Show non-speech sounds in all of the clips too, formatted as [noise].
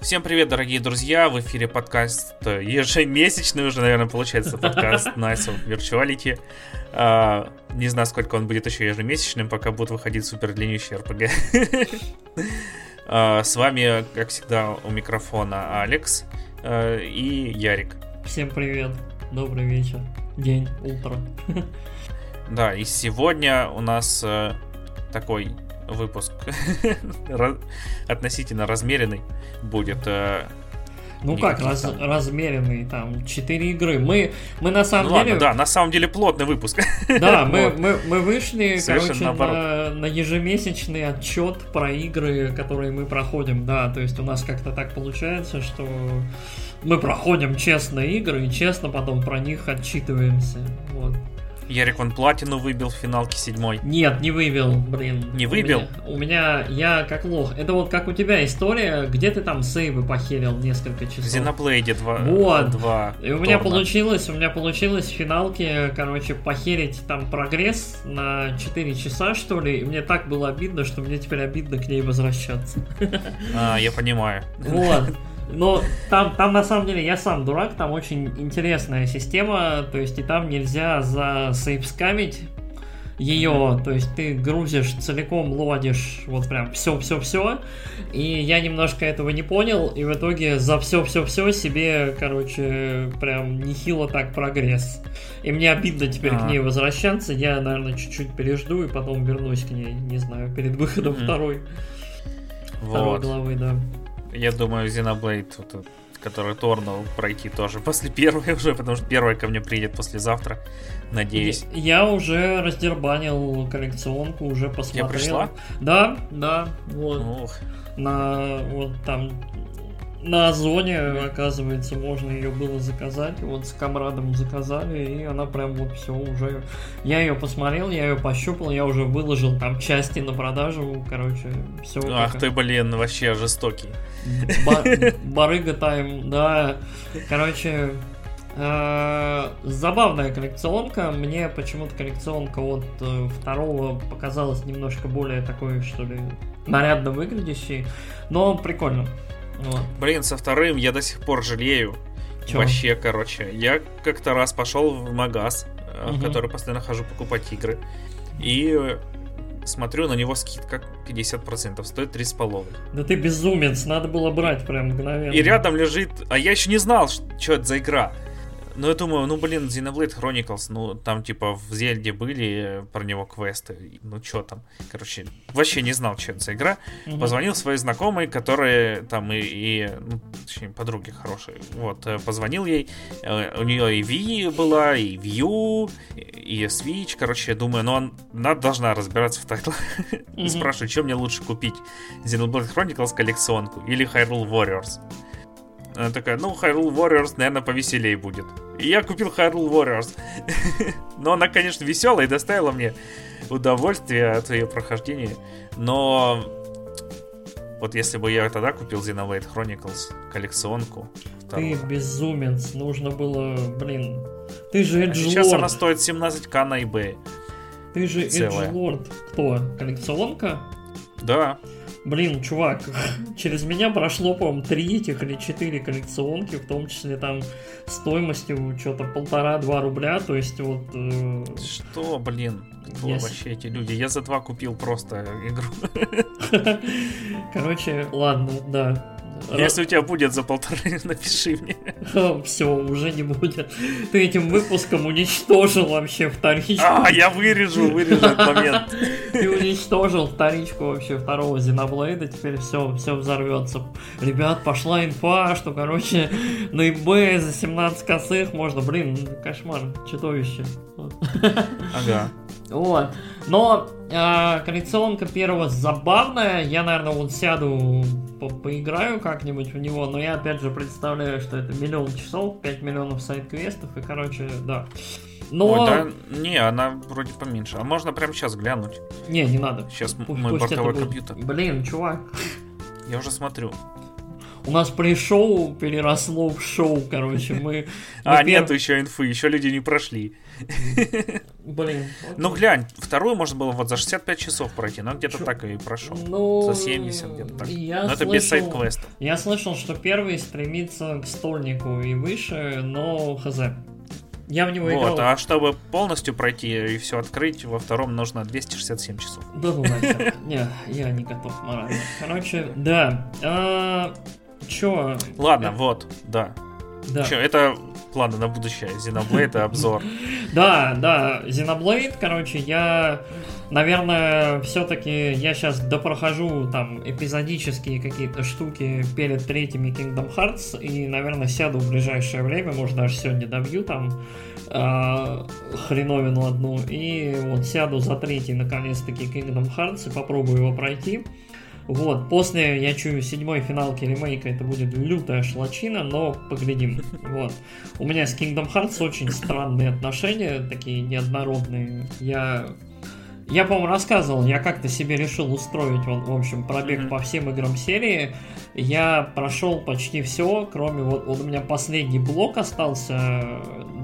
Всем привет, дорогие друзья! В эфире подкаст э, ежемесячный уже, наверное, получается подкаст Nice of Virtuality. А, не знаю, сколько он будет еще ежемесячным, пока будут выходить супер длиннющие RPG. [laughs] А, с вами, как всегда, у микрофона Алекс э, и Ярик. Всем привет, добрый вечер, день, утро. [laughs] Да, и сегодня у нас э, такой выпуск [laughs] относительно размеренный будет. Э, ну как, раз, там... размеренный, там, 4 игры. Мы, мы на самом ну, деле... Ладно, да, на самом деле плотный выпуск. [laughs] Да, [laughs] мы, вот. мы, мы вышли, Совершенно короче, на, на ежемесячный отчет про игры, которые мы проходим, да, то есть у нас как-то так получается, что мы проходим честные игры и честно потом про них отчитываемся, вот. Ярик он платину выбил в финалке седьмой. Нет, не выбил, блин. Не выбил? У меня, у меня я как лох. Это вот как у тебя история, где ты там сейвы похерил несколько часов. В Зеноблейде 2. Вот. 2 И у меня торна. получилось, у меня получилось в финалке, короче, похерить там прогресс на 4 часа, что ли. И мне так было обидно, что мне теперь обидно к ней возвращаться. А, я понимаю. Вот. Но там, там на самом деле я сам дурак, там очень интересная система, то есть и там нельзя за сейвскамить ее, то есть ты грузишь целиком, лодишь, вот прям все-все-все, и я немножко этого не понял, и в итоге за все-все-все себе, короче, прям нехило так прогресс. И мне обидно теперь А-а-а. к ней возвращаться, я, наверное, чуть-чуть пережду и потом вернусь к ней, не знаю, перед выходом mm-hmm. второй, вот. второй главы, да. Я думаю, Xenoblade, вот, который Торнул, пройти тоже после первой [laughs] уже, потому что первая ко мне приедет послезавтра, надеюсь. Я, я уже раздербанил коллекционку, уже посмотрел. Я пришла? Да, да, вот. Ух. На вот там на Озоне, оказывается, можно ее было заказать. Вот с комрадом заказали, и она прям вот все уже... Я ее посмотрел, я ее пощупал, я уже выложил там части на продажу, короче, все. Ах ты, блин, вообще жестокий. Барыга тайм, да. Короче, э, забавная коллекционка. Мне почему-то коллекционка от э, второго показалась немножко более такой, что ли, нарядно выглядящей. Но прикольно. Вот. Блин, со вторым я до сих пор жалею. Чё? Вообще, короче. Я как-то раз пошел в магаз, угу. в который постоянно хожу покупать игры. И смотрю, на него скидка 50%, стоит 3,5. Да ты безумец, надо было брать прям мгновенно. И рядом лежит... А я еще не знал, что это за игра. Ну, я думаю, ну, блин, Xenoblade Chronicles, ну, там, типа, в Зельде были про него квесты, ну, что там, короче, вообще не знал, что это за игра. Угу. Позвонил своей знакомой, которые там и, и ну, точнее, подруги хорошие, вот, э, позвонил ей, э, у нее и Wii была, и View, и Switch, короче, я думаю, ну, он, она должна разбираться в тайтлах. [laughs] Угу. Спрашиваю, что мне лучше купить, Xenoblade Chronicles коллекционку или Hyrule Warriors? Она такая, ну, Hyrule Warriors, наверное, повеселее будет. И я купил Hyrule Warriors. [laughs] Но она, конечно, веселая и доставила мне удовольствие от ее прохождения. Но вот если бы я тогда купил Xenoblade Chronicles коллекционку. Ты безумец. Нужно было, блин. Ты же. А сейчас она стоит 17к на eBay. Ты же Edgelord. Кто? Коллекционка? Да. Блин, чувак, через меня прошло, по-моему, три этих или четыре коллекционки, в том числе там стоимостью что-то полтора-два рубля, то есть вот... Э... Что, блин? Кто yes. вообще эти люди? Я за два купил просто игру. [laughs] Короче, ладно, да. Если у тебя будет за полторы, [laughs] напиши мне. [laughs] Все, уже не будет. Ты этим выпуском уничтожил вообще вторичку. А, я вырежу, вырежу этот момент. [laughs] Ты уничтожил вторичку вообще второго Зеноблейда, теперь все, все взорвется. Ребят, пошла инфа, что, короче, на eBay за 17 косых можно, блин, кошмар, чудовище. Ага. Вот. Но э, коллекционка первого забавная. Я, наверное, вот сяду по поиграю как-нибудь в него, но я опять же представляю, что это миллион часов, 5 миллионов сайт-квестов, и, короче, да. Но... Ой, да, не, она вроде поменьше. А можно прямо сейчас глянуть? Не, не надо. Сейчас пусть, мой пусть бортовой компьютер. Блин, чувак. Я уже смотрю. У нас при-шоу переросло в шоу, короче, мы... [laughs] А, нет еще инфы, еще люди не прошли. [laughs] Блин. [laughs] Ну глянь, вторую можно было вот за 65 часов пройти, но где-то так и прошел. Ну, За 70 где-то так. Но это без сайт-квеста. Я слышал, что первый стремится к стольнику и выше, но хз. Я в него Вот, играл. а чтобы полностью пройти и все открыть, во втором нужно 267 часов. Да ну. Не, я не готов морально. Короче, да. Чё? Ладно, Э, вот, да. Да. Чё, это планы на будущее. Xenoblade [laughs] обзор. Да, да, Xenoblade, короче, я, наверное, все-таки я сейчас допрохожу там эпизодические какие-то штуки перед третьими Kingdom Hearts и, наверное, сяду в ближайшее время, может даже сегодня добью там а, хреновину одну и вот сяду за третий наконец-таки Kingdom Hearts и попробую его пройти. Вот, после, я чую, седьмой финалки ремейка это будет лютая шлачина, но поглядим. Вот. У меня с Kingdom Hearts очень странные отношения, такие неоднородные. Я, я по-моему, рассказывал, я как-то себе решил устроить, вот, в общем, пробег Мгм. по всем играм серии. Я прошел почти все, кроме вот, вот у меня последний блок остался,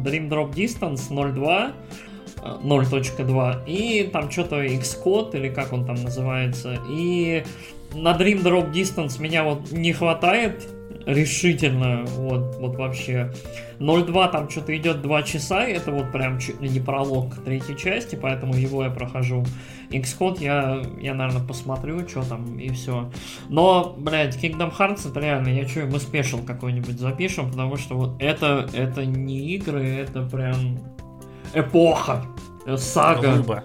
Dream Drop Distance 0.2, э, 0.2, и там что-то Xcode, или как он там называется, и на Dream Drop Distance меня вот не хватает решительно, вот, вот вообще. 0.2 там что-то идет 2 часа, это вот прям чуть не пролог к третьей части, поэтому его я прохожу. Xcode я, я наверное, посмотрю, что там, и все. Но, блядь, Kingdom Hearts, это реально, я чую, мы спешил какой-нибудь запишем, потому что вот это, это не игры, это прям эпоха, сага. Глыба.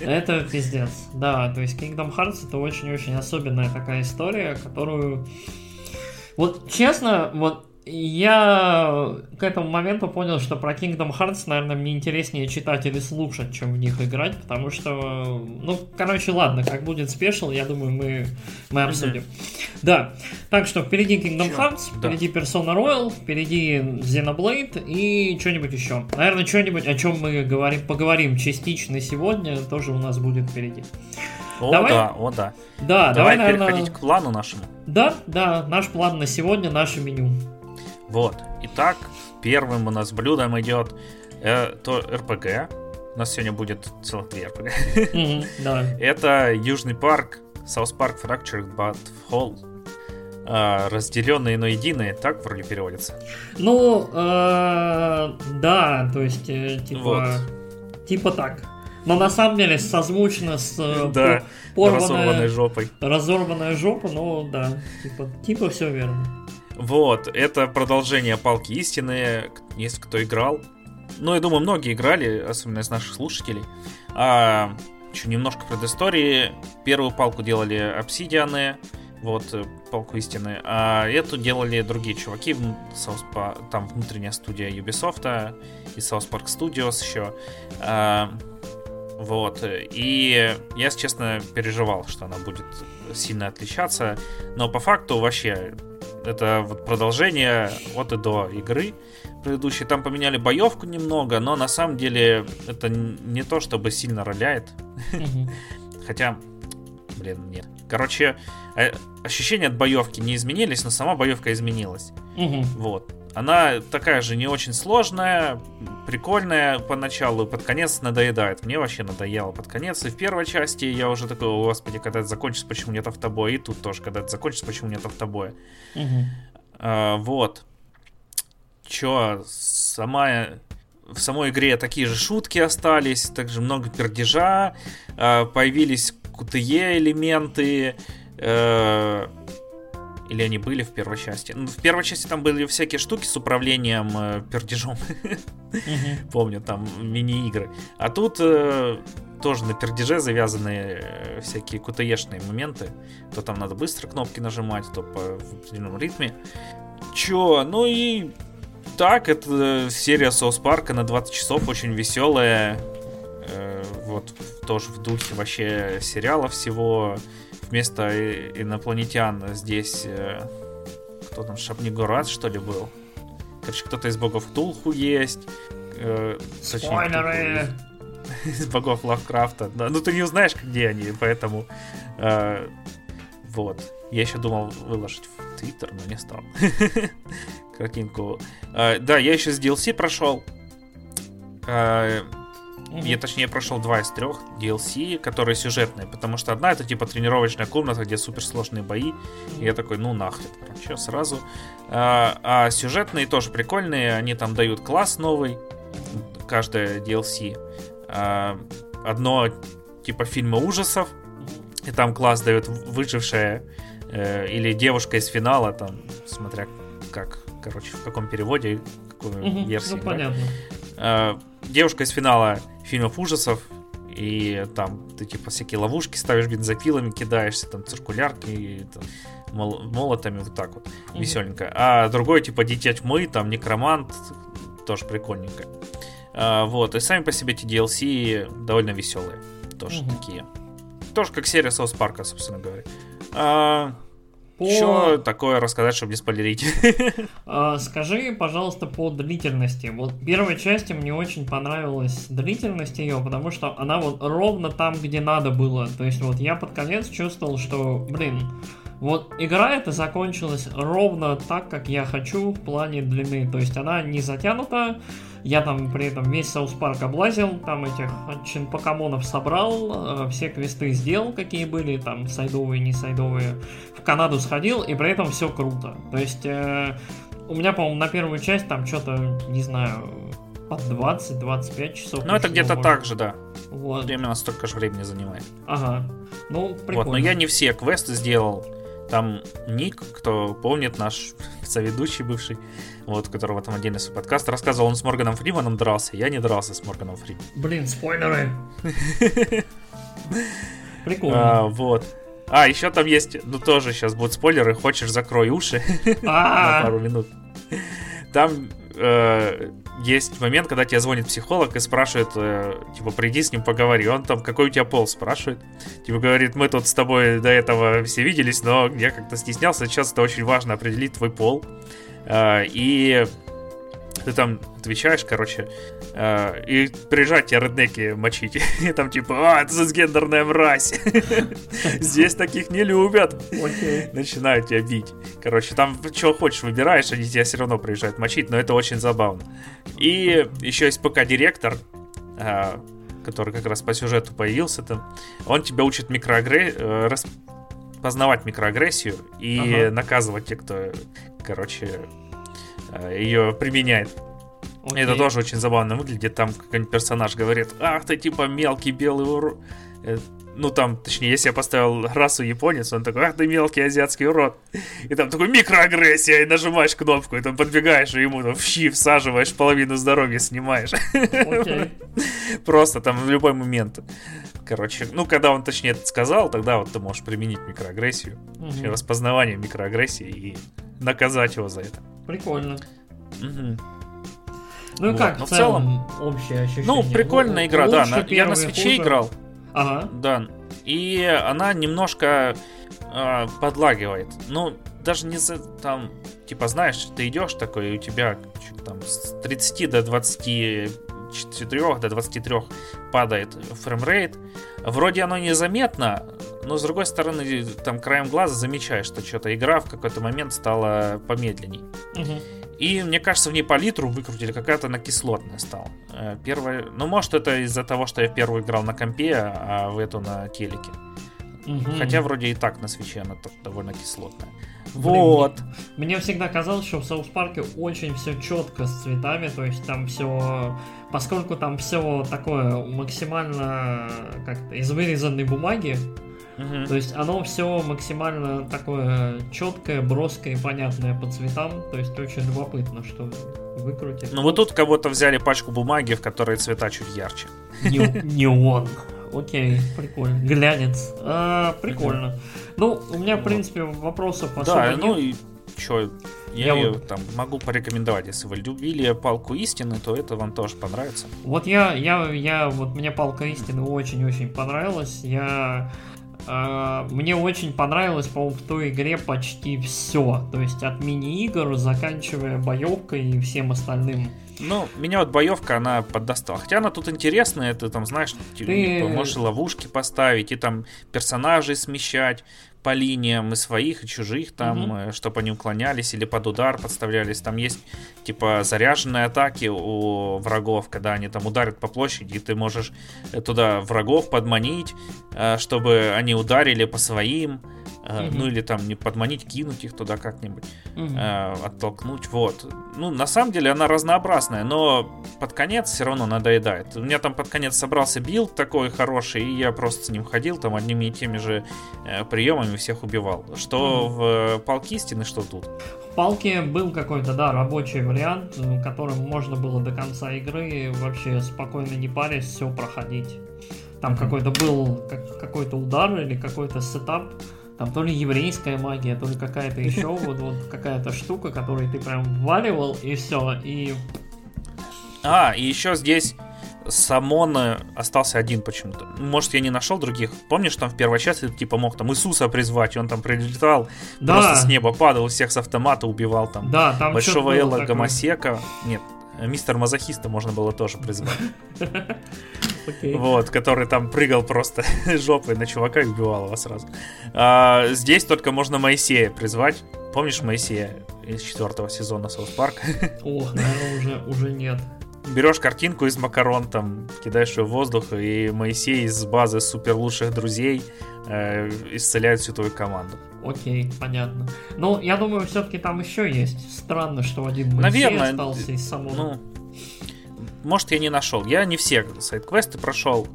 Это пиздец. Да, то есть Kingdom Hearts это очень-очень особенная такая история, которую... Вот честно, вот я к этому моменту понял, что про Kingdom Hearts, наверное, мне интереснее читать или слушать, чем в них играть, потому что, ну, короче, ладно, как будет спешл, я думаю, мы, мы обсудим. Да, так что впереди Kingdom Чё? Hearts, Да. впереди Persona Royal, впереди Xenoblade и что-нибудь еще. Наверное, что-нибудь, о чем мы говорим, поговорим частично сегодня, тоже у нас будет впереди. О, Давай? да, о, да. Да, Давай давай, наверное... переходить к плану нашему. Да, да, наш план на сегодня, наше меню. Вот. Итак, первым у нас блюдом идет э, то РПГ. У нас сегодня будет целых две РПГ. Да. Это Южный парк, South Park Fractured But Whole. А, разделенные, но единые, так вроде переводится. Ну, э, да, то есть, э, типа, Вот. типа так. Но на самом деле созвучно с э, Да, по- разорванной жопой. разорванная жопа, ну да, типа, типа все верно. Вот, это продолжение Палки Истины, есть кто играл. Ну, я думаю, многие играли, особенно из наших слушателей. А, еще немножко предыстории. Первую палку делали обсидианы, вот, э, палку истины. А эту делали другие чуваки, там внутренняя студия Ubisoft и South Park Studios еще. А, вот, и я, если честно, переживал, что она будет сильно отличаться, но по факту вообще это вот продолжение от и до игры предыдущей. Там поменяли боевку немного, но на самом деле это не то, чтобы сильно роляет. [laughs] Хотя, блин, нет. Короче, э, ощущения от боевки не изменились, но сама боевка изменилась. Вот. Она такая же не очень сложная, прикольная поначалу, под конец надоедает. Мне вообще надоело под конец. И в первой части я уже такой, «О, господи, когда это закончится, почему нет автобоя? И тут тоже, когда это закончится, почему нет автобоя? Мгм. А, вот. Чё, сама... В самой игре такие же шутки остались, также много пердежа, а, появились QTE элементы, э, или они были в первой части? Ну, в первой части там были всякие штуки с управлением э, пердежом, помню, там мини-игры. А тут э, тоже на пердеже завязаны э, всякие QTE-шные моменты. То там надо быстро кнопки нажимать, то по в определенном ритме. Чё, ну и так, это серия Соус Парка на 20 часов, очень веселая. Э, вот тоже в духе вообще сериала всего. Вместо инопланетян здесь э, кто там, Шабнигурат, что ли, был? Короче, кто-то из богов Тулху есть. э, точнее! Ктулху [laughs] Из богов Лавкрафта. Да, ну ты не узнаешь, где они, поэтому... э, вот. Я еще думал выложить в Твиттер, но не стал. [laughs] Картинку. Э, да, я еще с DLC прошел. Э, Я, точнее, прошел два из трех DLC, которые сюжетные, потому что одна это типа тренировочная комната, где суперсложные бои. И я такой, ну нахрен, короче, сразу. А, а сюжетные тоже прикольные, они там дают класс новый, каждая DLC. А, одно типа фильма ужасов, и там класс дает выжившая э, или девушка из финала, там, смотря как, короче, в каком переводе, какую угу, версию. Ну, понятно. Э, девушка из финала фильмов ужасов, и там ты типа всякие ловушки ставишь бензопилами, кидаешься, там циркулярки, и, там, мол, молотами, вот так вот, mm веселенько. А другой типа Дитя тьмы, там Некромант, тоже прикольненько. А, вот, и сами по себе эти DLC довольно веселые, тоже mm такие. Тоже как серия Соус Парка, собственно говоря. А, по... Что такое рассказать, чтобы не спойлерить? [laughs] А, скажи, пожалуйста, по длительности. Вот первой части мне очень понравилась длительность ее, потому что она вот ровно там, где надо было. То есть вот я под конец чувствовал, что, блин, вот игра эта закончилась ровно так, как я хочу в плане длины. То есть она не затянута, я там при этом весь South Park облазил, там этих чинпокамонов собрал, э, все квесты сделал, какие были, там сайдовые, не сайдовые. В Канаду сходил, и при этом все круто. То есть э, у меня, по-моему, на первую часть там что-то, не знаю, под 20-25 часов. Ну, это где-то так же, да. Вот. Примерно столько же времени занимает. Ага. Ну, прикольно. Вот, но я не все квесты сделал. Там Ник, кто помнит, наш соведущий бывший, вот, у которого там отдельный свой подкаст, рассказывал, он с Морганом Фриманом дрался, я не дрался с Морганом Фриманом. Блин, спойлеры. [laughs] Прикольно. А, вот. А, еще там есть, ну тоже сейчас будут спойлеры, хочешь, закрой уши [laughs] на пару минут. Там э, есть момент, когда тебе звонит психолог и спрашивает, э, типа, приди с ним поговори. Он там, какой у тебя пол, спрашивает. Типа, говорит, мы тут с тобой до этого все виделись, но я как-то стеснялся. Сейчас это очень важно определить твой пол. Э, и ты там отвечаешь, короче, э, и приезжать тебя реднеки мочить. [laughs] И там типа, а, это гендерная мразь. [laughs] Здесь таких не любят. Начинают тебя бить. Короче, там что хочешь выбираешь, они тебя все равно приезжают мочить, но это очень забавно. И еще есть ПК-директор, э, который как раз по сюжету появился там. Он тебя учит микроагре... Э, познавать микроагрессию и ага. наказывать тех, кто, короче, ее применяет. Okay. Это тоже очень забавно выглядит. Там какой-нибудь персонаж говорит, ах ты типа мелкий белый урод. Ну там, точнее, если я поставил расу японец, он такой, ах ты мелкий азиатский урод. И там такой микроагрессия, и нажимаешь кнопку, и там подбегаешь, и ему там в щи всаживаешь, половину здоровья снимаешь. Okay. Просто там в любой момент. Короче, ну, когда он точнее это сказал, тогда вот ты можешь применить микроагрессию, угу. распознавание микроагрессии и наказать его за это. Прикольно. Угу. Ну и вот. как, Но в целом, общее ощущение? Ну, прикольная игра, да. На, я на свече хуже. играл. Ага. Да. И она немножко э, подлагивает. Ну, даже не за там, типа, знаешь, ты идешь такой, и у тебя там с 30 до 24 до 23 падает framerate. Вроде оно незаметно, но с другой стороны, там краем глаза замечаешь, что что-то игра в какой-то момент стала помедленней. Угу. И мне кажется, в ней палитру выкрутили, какая-то она кислотная стала. Э, первая, ну, может, это из-за того, что я первую играл на компе, а в эту на телеке. Угу. Хотя вроде и так на Switch е она довольно кислотная. Блин, вот. Мне, мне всегда казалось, что в South Park е очень все четко с цветами, то есть там все, поскольку там все такое максимально как-то из вырезанной бумаги, Угу. То есть оно все максимально такое четкое, броское и понятное по цветам. То есть очень любопытно, что выкрутить. Ну вот тут кого-то взяли пачку бумаги, в которой цвета чуть ярче. Неон. Окей, прикольно. Глянец. А, прикольно. Ну, у меня, в принципе, вопросов особо Да, ну и что, я, я ее вот... там могу порекомендовать, если вы любили палку истины, то это вам тоже понравится. Вот я, я, я, вот мне палка истины очень-очень понравилась. Я мне очень понравилось, по-моему, в той игре почти все. То есть от мини-игр, заканчивая боевкой и всем остальным. Ну, меня вот боевка, она поддостала. Хотя она тут интересная, ты там, знаешь, ты... можешь ловушки поставить, и там персонажей смещать, по линиям и своих, и чужих, там, Мгм. чтобы они уклонялись или под удар подставлялись. Там есть, типа, заряженные атаки у врагов, когда они там ударят по площади, и ты можешь э, туда врагов подманить, э, чтобы они ударили по своим, Мгм. ну или там не подманить, кинуть их туда как-нибудь Мгм. э, оттолкнуть. Вот. Ну, на самом деле она разнообразная, но под конец все равно надоедает. У меня там под конец собрался билд такой хороший, и я просто с ним ходил, там одними и теми же э, приемами всех убивал. Что Мгм. в э, Палке истины, что тут. В палке был какой-то, да, рабочий вариант, которым можно было до конца игры вообще спокойно не парясь все проходить. Там Мгм. какой-то был как- какой-то удар или какой-то сетап, там то ли еврейская магия, то ли какая-то еще [laughs] вот, вот какая-то штука, которой ты прям вваливал и все, и А, и еще здесь summon остался один почему-то. Может, я не нашел других. Помнишь, там в первой части ты типа мог там Иисуса призвать, и он там прилетал, да, просто с неба падал, всех с автомата убивал там. да, там Большого Элла такое. Гомосека. Нет, мистер Мазохиста можно было тоже призвать. [laughs] Вот, который там прыгал просто [laughs] жопой на чувака и убивал его сразу. А, здесь только можно Моисея призвать. Помнишь Моисея из четвертого сезона Соус Парк? Ох, наверное, уже, уже нет. Берешь картинку из макарон, там, кидаешь ее в воздух, и Моисей из базы супер лучших друзей э, исцеляет всю твою команду. Окей, понятно. Ну, я думаю, все-таки там еще есть. Странно, что один Моисей Наверное, остался из самого. Ну, может, я не нашел. Я не все сайт-квесты прошел.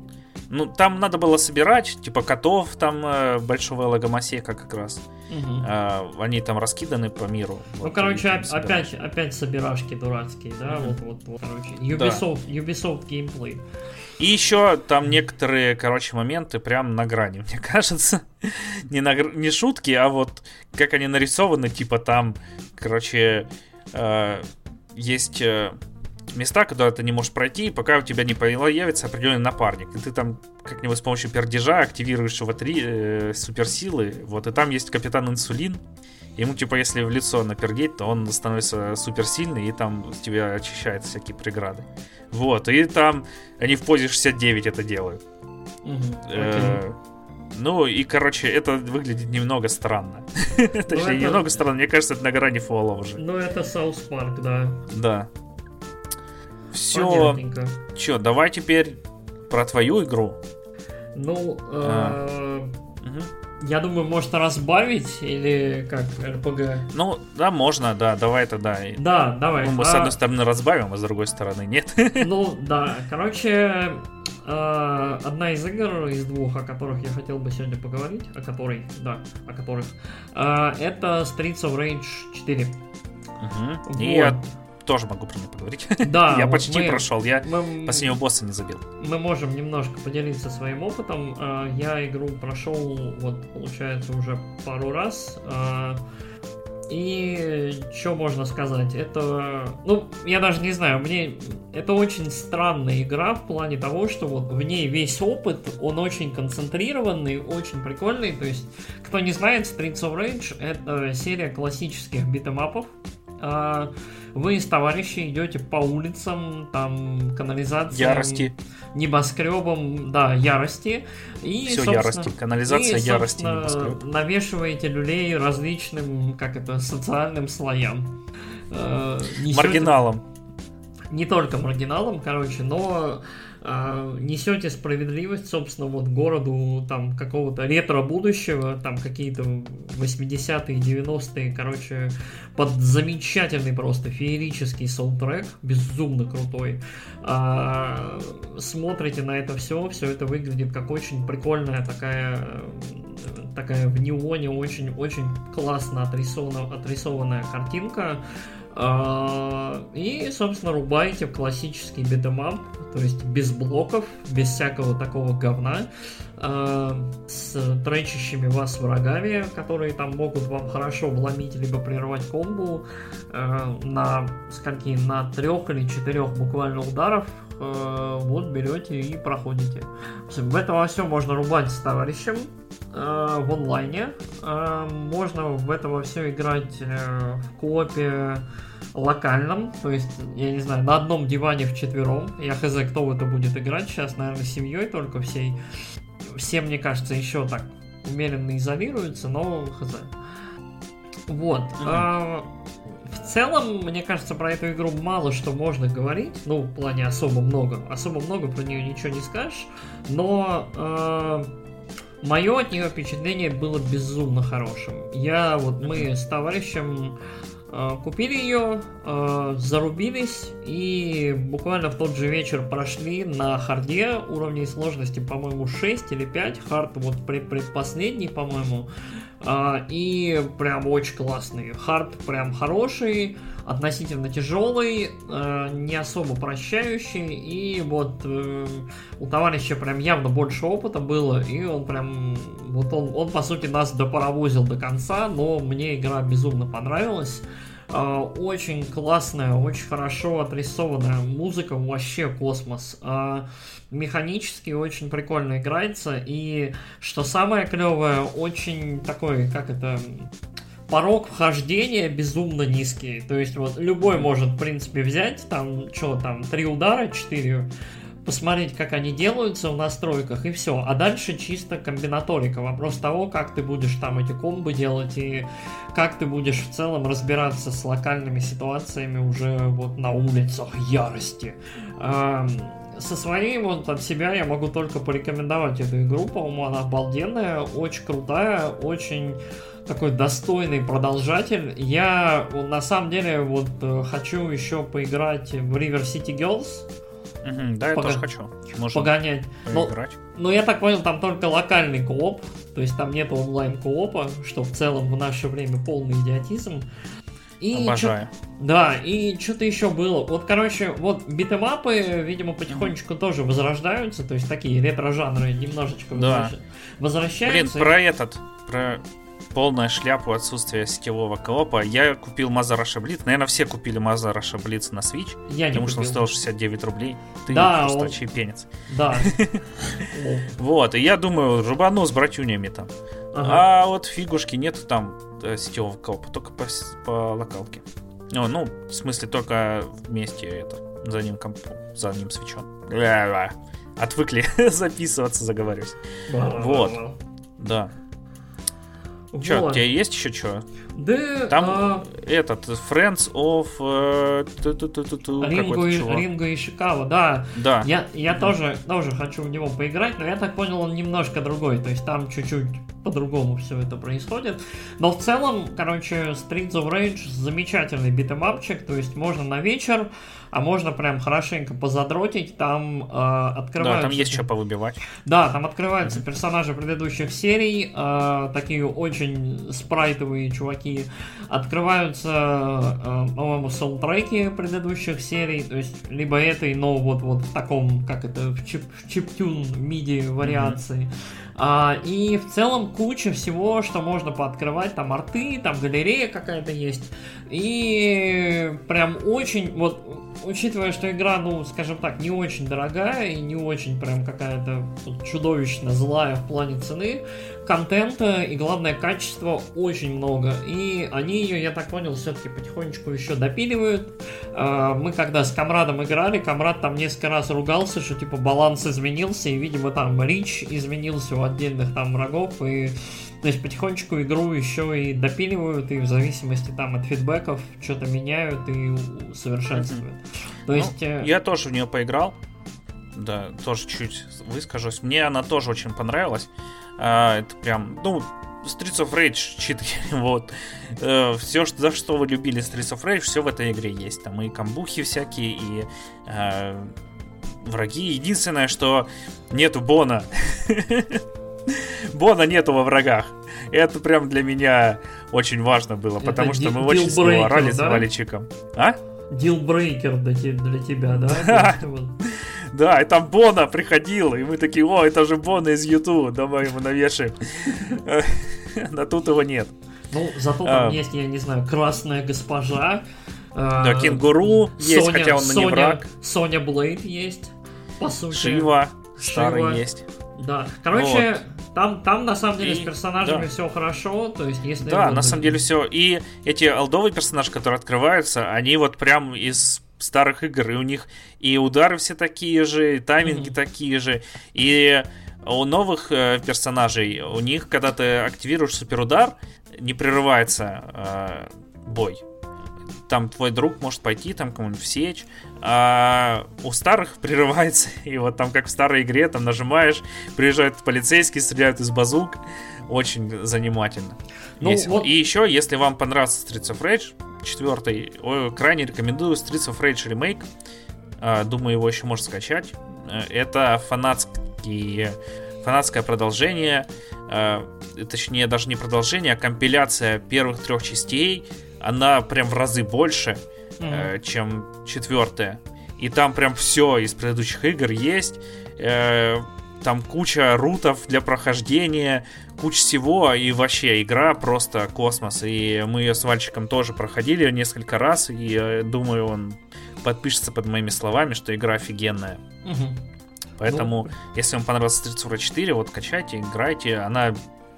Ну, там надо было собирать, типа котов там э, большого логомосека как раз. Мгм. А, они там раскиданы по миру. Ну, Вот, короче, оп- опять, опять собирашки дурацкие, да? Мгм. Вот, вот, вот, короче. Ubisoft, Ubisoft геймплей. И еще там некоторые, короче, моменты прям на грани, [laughs] мне кажется. не, на, не шутки, а вот как они нарисованы, типа там, короче, э, есть э, места, куда ты не можешь пройти, пока у тебя не появится определенный напарник. И ты там как-нибудь с помощью пердежа активируешь его три э, суперсилы. Вот, и там есть капитан инсулин. Ему, типа, если в лицо напердеть, то он становится суперсильный и там тебя очищает всякие преграды. Вот, и там они в позе 69 это делают. Э. Ну, и, короче, это выглядит немного странно. [laughs] Точнее, это- немного странно. Мне кажется, это на грани фола уже. Ну, это South Park, да. Да. Все. Че, давай теперь про твою игру. Ну, А. э, Мгм. я думаю, может разбавить или как РПГ? Ну, да, можно, да, давай тогда. Да, давай. Ну, мы А, с одной стороны разбавим, а с другой стороны нет. [laughs] Ну, да, короче, э, одна из игр, из двух, о которых я хотел бы сегодня поговорить, о которой, да, о которых, э, это Streets of Rage 4. Мгм. И Вот. Тоже могу про нее поговорить. [laughs] Да, Я вот почти мы- прошел, я мы- последнего босса не забил. мы можем немножко поделиться своим опытом. Э, Я игру прошел, вот, получается, уже пару раз. э, И что можно сказать? Это, ну, я даже не знаю, мне это очень странная игра в плане того, что вот в ней весь опыт, он очень концентрированный, очень прикольный. То есть, кто не знает, Streets of Rage это серия классических битэмапов. Вы с товарищи идете по улицам, там канализация Ярости. небоскребом, да, ярости. И, Все ярости. Канализация и, ярости. небоскреб. навешиваете люлей различным, как это, социальным слоям. Э, Маргиналом. Не только маргиналам, короче, но э, несете справедливость, собственно, вот городу там какого-то ретро-будущего, там какие-то 80-е, 90-е, короче, под замечательный просто феерический саундтрек, безумно крутой. А, смотрите на это все, все это выглядит как очень прикольная такая э, такая в неоне очень-очень классно отрисована, отрисованная картинка. А, И, собственно, рубаете в классический beat 'em up, то есть без блоков, без всякого такого говна, с тречащими вас врагами, которые там могут вам хорошо вломить, либо прервать комбу а, на скольки, на трех или четырех буквально ударов, а, вот берете и проходите. В это во все можно рубать с товарищем, э, в онлайне. Э, Можно в это во все играть э, в коопе локальном, то есть, я не знаю, на одном диване в четвером. Я хз, кто в это будет играть сейчас, наверное, с семьей только всей. Все, мне кажется, еще так умеренно изолируется, но хз. Вот. Mm-hmm. А, в целом, мне кажется, про эту игру мало что можно говорить. Ну, в плане особо много. Особо много про нее ничего не скажешь. Но э, мое от нее впечатление было безумно хорошим. Я вот мы с товарищем купили ее, э, зарубились и буквально в тот же вечер прошли на харде уровней сложности, по-моему, 6 или 5. Хард вот предпоследний, по-моему. А, и прям очень классный. Хард прям хороший, относительно тяжелый, э, не особо прощающий. И вот э, у товарища прям явно больше опыта было. И он прям... Вот он, он по сути нас допаровозил до конца, но мне игра безумно понравилась. А, очень классная, очень хорошо отрисованная музыка, вообще космос. А, механически очень прикольно играется. И что самое клевое, очень такой, как это, порог вхождения безумно низкий. То есть вот любой может, в принципе, взять там, что там, три удара, четыре, посмотреть, как они делаются в настройках, и все. А дальше чисто комбинаторика. Вопрос того, как ты будешь там эти комбы делать, и как ты будешь в целом разбираться с локальными ситуациями уже вот на улицах ярости со своей вот от себя я могу только порекомендовать эту игру. По-моему, она обалденная, очень крутая, очень такой достойный продолжатель. Я на самом деле вот э, хочу еще поиграть в River City Girls. Угу, да, я Пога... тоже хочу. Можно погонять. Но, но я так понял, там только локальный кооп, то есть там нет онлайн коопа, что в целом в наше время полный идиотизм. И Обожаю. Да, и что-то еще было. Вот, короче, вот beat 'em up ы, видимо, потихонечку тоже возрождаются, то есть такие ретро-жанры немножечко да. возвращаются. Блин, про этот, про полная шляпу отсутствия сетевого коопа. Я купил Mother Russia Bleeds. Наверное, все купили Mother Russia Bleeds на Switch. Я потому что он стоил 69 рублей. Ты да, просто он... чайпенец. Да. [laughs] Вот, и я думаю, рубану с братюнями там. А вот фигушки нет там э, сетевого коопа, только по, по локалке. Ну, ну, в смысле, только вместе это, за ним компом, за ним свечом. Отвыкли [laughs] записываться, заговорюсь. Вот. Да. Че, вот. у тебя есть еще что? Да, Там а... этот Friends of э, Ринго, и, Ринго и Шикава, да. Да. Я, я тоже, тоже хочу в него поиграть, но я так понял, он немножко другой. То есть там чуть-чуть по-другому все это происходит. Но в целом, короче, Streets of Rage замечательный битэмапчик, то есть можно на вечер, а можно прям хорошенько позадротить, там э, открываются... Да, там есть что повыбивать. Да, там открываются mm-hmm. персонажи предыдущих серий, э, такие очень спрайтовые чуваки, открываются, э, по-моему, саундтреки предыдущих серий, то есть либо этой, но вот, вот в таком, как это, в, чип, в чиптюн MIDI вариации. Mm-hmm. А, и в целом куча всего, что можно пооткрывать. Там арты, там галерея какая-то есть. И прям очень, вот, учитывая, что игра, ну, скажем так, не очень дорогая и не очень прям какая-то чудовищно злая в плане цены, контента и, главное, качества очень много. И они ее, я так понял, все-таки потихонечку еще допиливают. А, мы когда с Камрадом играли, Камрад там несколько раз ругался, что типа баланс изменился, и, видимо, там рич изменился у отдельных там врагов, и то есть потихонечку игру еще и допиливают, и в зависимости там от фидбэков что-то меняют и совершенствуют. То ну, есть... Э, я тоже в нее поиграл. Да, тоже чуть выскажусь. Мне она тоже очень понравилась. А, это прям, ну, Streets of Rage 4, [laughs] вот. Э, все, за что вы любили Streets of Rage, все в этой игре есть. Там и камбухи всякие, и э, враги. Единственное, что нету Бона. [laughs] Бона нету во врагах. Это прям для меня очень важно было, Это потому что мы очень с орали с Валичиком. А? Дилбрейкер для тебя, да? [laughs] Да, и там Бона приходил, и мы такие, о, это же Бона из Ютуба, давай ему навешаем. [laughs] А тут его нет. Ну, зато там а. есть, я не знаю, красная госпожа. Да, а, кенгуру есть, хотя он не враг. Соня Блейд есть, по сути. Шива, старый есть. Да. Короче, там, там на самом деле и, с персонажами да. все хорошо. То есть, если. Да, на самом деле все. И эти олдовые персонажи, которые открываются, они вот прям из старых игр, и у них и удары все такие же, и тайминги mm-hmm. такие же, и у новых э, персонажей, у них, когда ты активируешь суперудар, не прерывается э, бой. Там твой друг может пойти, там кому-нибудь всечь, а у старых [laughs] прерывается, и вот там как в старой игре, там нажимаешь, приезжают полицейские, стреляют из базук, очень занимательно. Ну, вот... И еще, если вам понравился Streets of Rage 4, крайне рекомендую Streets of Rage Remake, а, думаю, его еще можно скачать. Э, это фанатский, фанатское продолжение, э, точнее даже не продолжение, а компиляция первых трех частей. Она прям в разы больше, mm-hmm. чем четвертая. И там прям все из предыдущих игр есть. Там куча рутов для прохождения, куча всего, и вообще игра просто космос. И мы ее с Вальчиком тоже проходили несколько раз, и думаю, он подпишется под моими словами, что игра офигенная. Угу. Поэтому, ну... если вам понравился Street Fighter 4, вот качайте, играйте. Она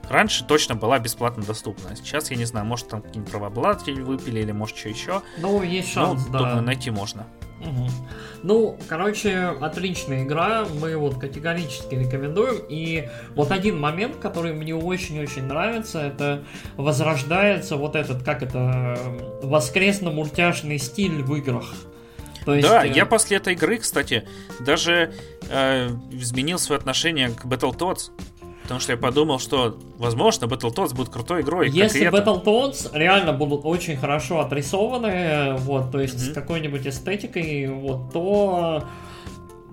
раньше точно была бесплатно доступна. Сейчас я не знаю, может там какие-нибудь правообладатели выпили или может что еще. Ну, есть шанс, ну, да. Думаю, найти можно. Угу. Ну, короче, отличная игра, мы вот категорически рекомендуем. И вот один момент, который мне очень-очень нравится, это возрождается вот этот, как это, воскресно-мультяшный стиль в играх. То есть, да, э... я после этой игры, кстати, даже э, изменил свое отношение к Battletoads. Потому что я подумал, что, возможно, Battletoads будет крутой игрой. Если Battletoads реально будут очень хорошо отрисованы, вот, то есть mm-hmm. с какой-нибудь эстетикой, вот, то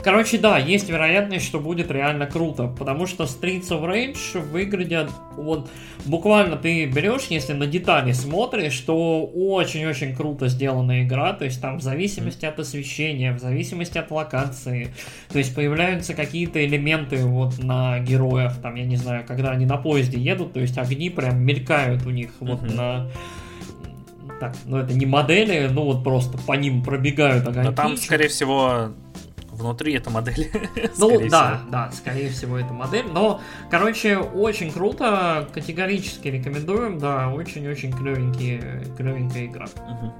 Короче, да, есть вероятность, что будет реально круто, потому что Streets of Rage выглядят, вот, буквально ты берешь, если на детали смотришь, что очень-очень круто сделана игра, то есть там в зависимости от освещения, в зависимости от локации, то есть появляются какие-то элементы вот на героях, там, я не знаю, когда они на поезде едут, то есть огни прям мелькают у них вот mm-hmm. на так, ну это не модели, ну вот просто по ним пробегают огоньки. Но там, скорее всего, внутри эта модель. [laughs] Ну да, всего. да, скорее всего это модель. Но, короче, очень круто, категорически рекомендуем, да, очень-очень клевенькие, клевенькая игра. Угу.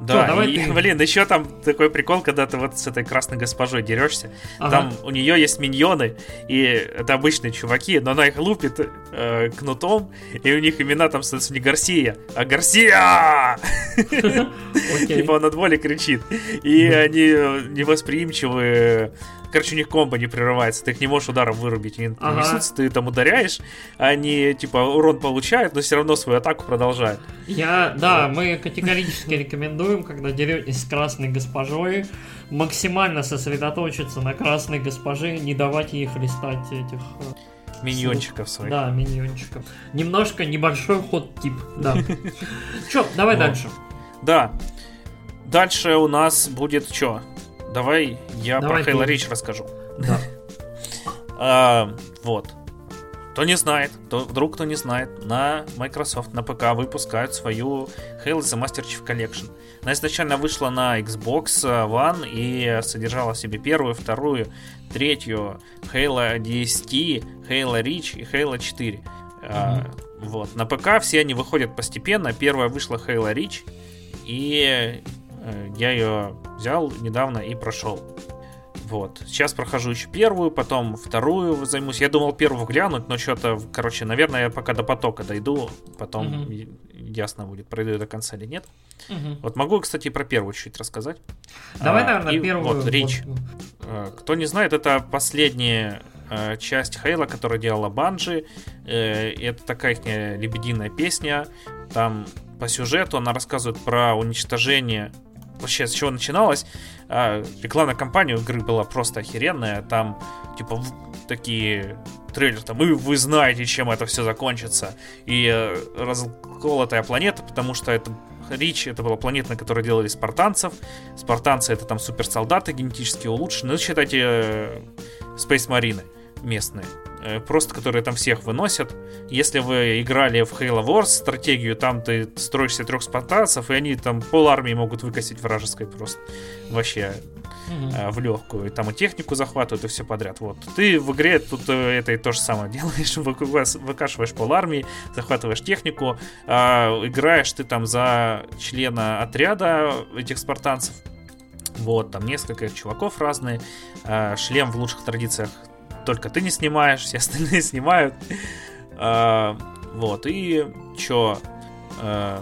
Да, Что, давай и, ты... блин, еще там такой прикол, когда ты вот с этой красной госпожой дерешься. Ага. Там у нее есть миньоны, и это обычные чуваки, но она их лупит э, кнутом, и у них имена там, соответственно, не Гарсия, а Гарсия! [laughs] Типа он от боли кричит. И они невосприимчивы короче, у них комбо не прерывается, ты их не можешь ударом вырубить. Они ага. несутся, ты там ударяешь, они, типа, урон получают, но все равно свою атаку продолжают. Я, да, мы категорически рекомендуем, когда деретесь с красной госпожой, максимально сосредоточиться на красной госпоже, не давать ей хлестать этих э, Миньончиков своих. Да, миньончиков. Немножко небольшой ход тип, да. Че, давай дальше. Да. Дальше у нас будет что? Давай я Давай про Halo Reach расскажу. Да. [laughs] а, вот. Кто не знает, то вдруг кто не знает, на Microsoft, на ПК выпускают свою Halo The Master Chief Collection. Она изначально вышла на Xbox One и содержала в себе первую, вторую, третью Halo DST, Halo Reach и Halo 4. Mm-hmm. А, вот. На ПК все они выходят постепенно. Первая вышла Halo Reach, и я ее взял недавно и прошел. Вот. Сейчас прохожу еще первую, потом вторую займусь. Я думал первую глянуть, но что-то, короче, наверное, я пока до потока дойду, потом угу. ясно будет, пройду я до конца или нет. Угу. Вот могу, кстати, про первую чуть рассказать. Давай, а, наверное, и, первую. Вот, речь. Вот. Кто не знает, это последняя э, часть Хейла, которую делала Банжи. Э, это такая их лебединая песня. Там по сюжету она рассказывает про уничтожение вообще с чего начиналось. А, рекламная кампания игры была просто охеренная. Там, типа, такие трейлеры, там, и вы знаете, чем это все закончится. И э, расколотая планета, потому что это Рич, это была планета, на которой делали спартанцев. Спартанцы это там суперсолдаты генетически улучшенные. Ну, считайте, э, Space Marine местные. Э, просто которые там всех выносят. Если вы играли в Halo Wars стратегию, там ты строишься трех спартанцев, и они там пол армии могут выкосить вражеской просто вообще угу. в легкую. Там и технику захватывают, и все подряд. Вот. Ты в игре тут э, это и то же самое [laughs] делаешь. Выкашиваешь пол армии, захватываешь технику, а играешь ты там за члена отряда этих спартанцев Вот, там несколько чуваков разные. Э, шлем в лучших традициях только ты не снимаешь, все остальные [laughs] снимают. Э, вот, и чё, э,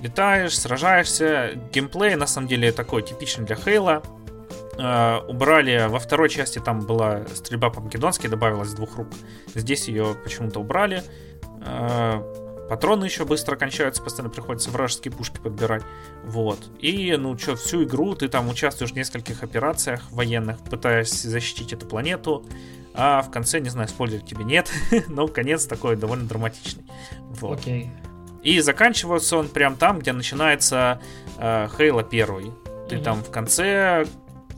летаешь, сражаешься. Геймплей, на самом деле, такой типичный для Хейла. Э, убрали во второй части, там была стрельба по-македонски, добавилась с двух рук. Здесь ее почему-то убрали. Э, патроны еще быстро кончаются, постоянно приходится вражеские пушки подбирать. Вот. И, ну, что, всю игру ты там участвуешь в нескольких операциях военных, пытаясь защитить эту планету. А в конце, не знаю, спойлерить тебе нет, [laughs] но конец такой довольно драматичный. Вот. Окей. И заканчивается он прям там, где начинается э, Хейла первый. Ты Мгм. там в конце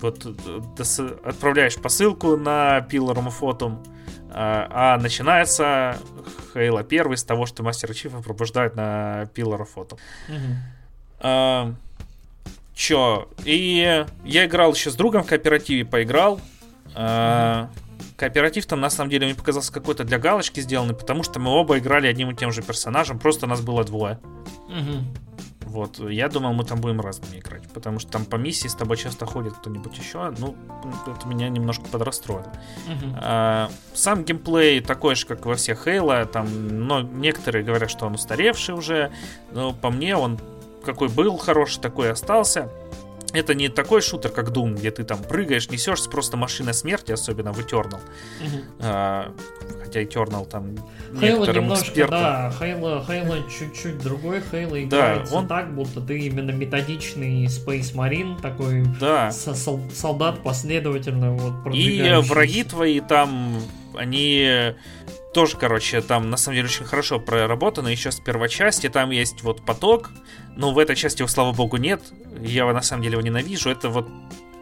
вот э, отправляешь посылку на Пилорум Фотум, а начинается Хейла первый с того, что Мастер Чифа пробуждает на Пилора. Мгм. А, чё? И я играл еще с другом в кооперативе, поиграл. А, Кооператив там на самом деле мне показался какой-то для галочки сделанный, потому что мы оба играли одним и тем же персонажем, просто нас было двое. Вот, я думал, мы там будем разными играть, потому что там по миссии с тобой часто ходит кто-нибудь еще, ну, это меня немножко подрастроило. Мгм. А, Сам геймплей такой же, как во всех Хейла. Там, но некоторые говорят, что он устаревший уже. Но по мне он какой был хороший, такой и остался. Это не такой шутер, как Doom, где ты там прыгаешь, несешься, просто машина смерти, особенно в Eternal. Мгм. А, хотя Eternal там Хейла некоторым немножко, экспертам... да, Хейла, Хейла чуть-чуть другой, Хейла играется он- так, будто ты именно методичный Space Marine, такой Да. со- сол- солдат последовательно вот И продвигающийся. враги твои там, они тоже, короче, там на самом деле очень хорошо проработаны еще с первой части. Там есть вот поток, но в этой части его, слава богу, нет. Я его, на самом деле его ненавижу. Это вот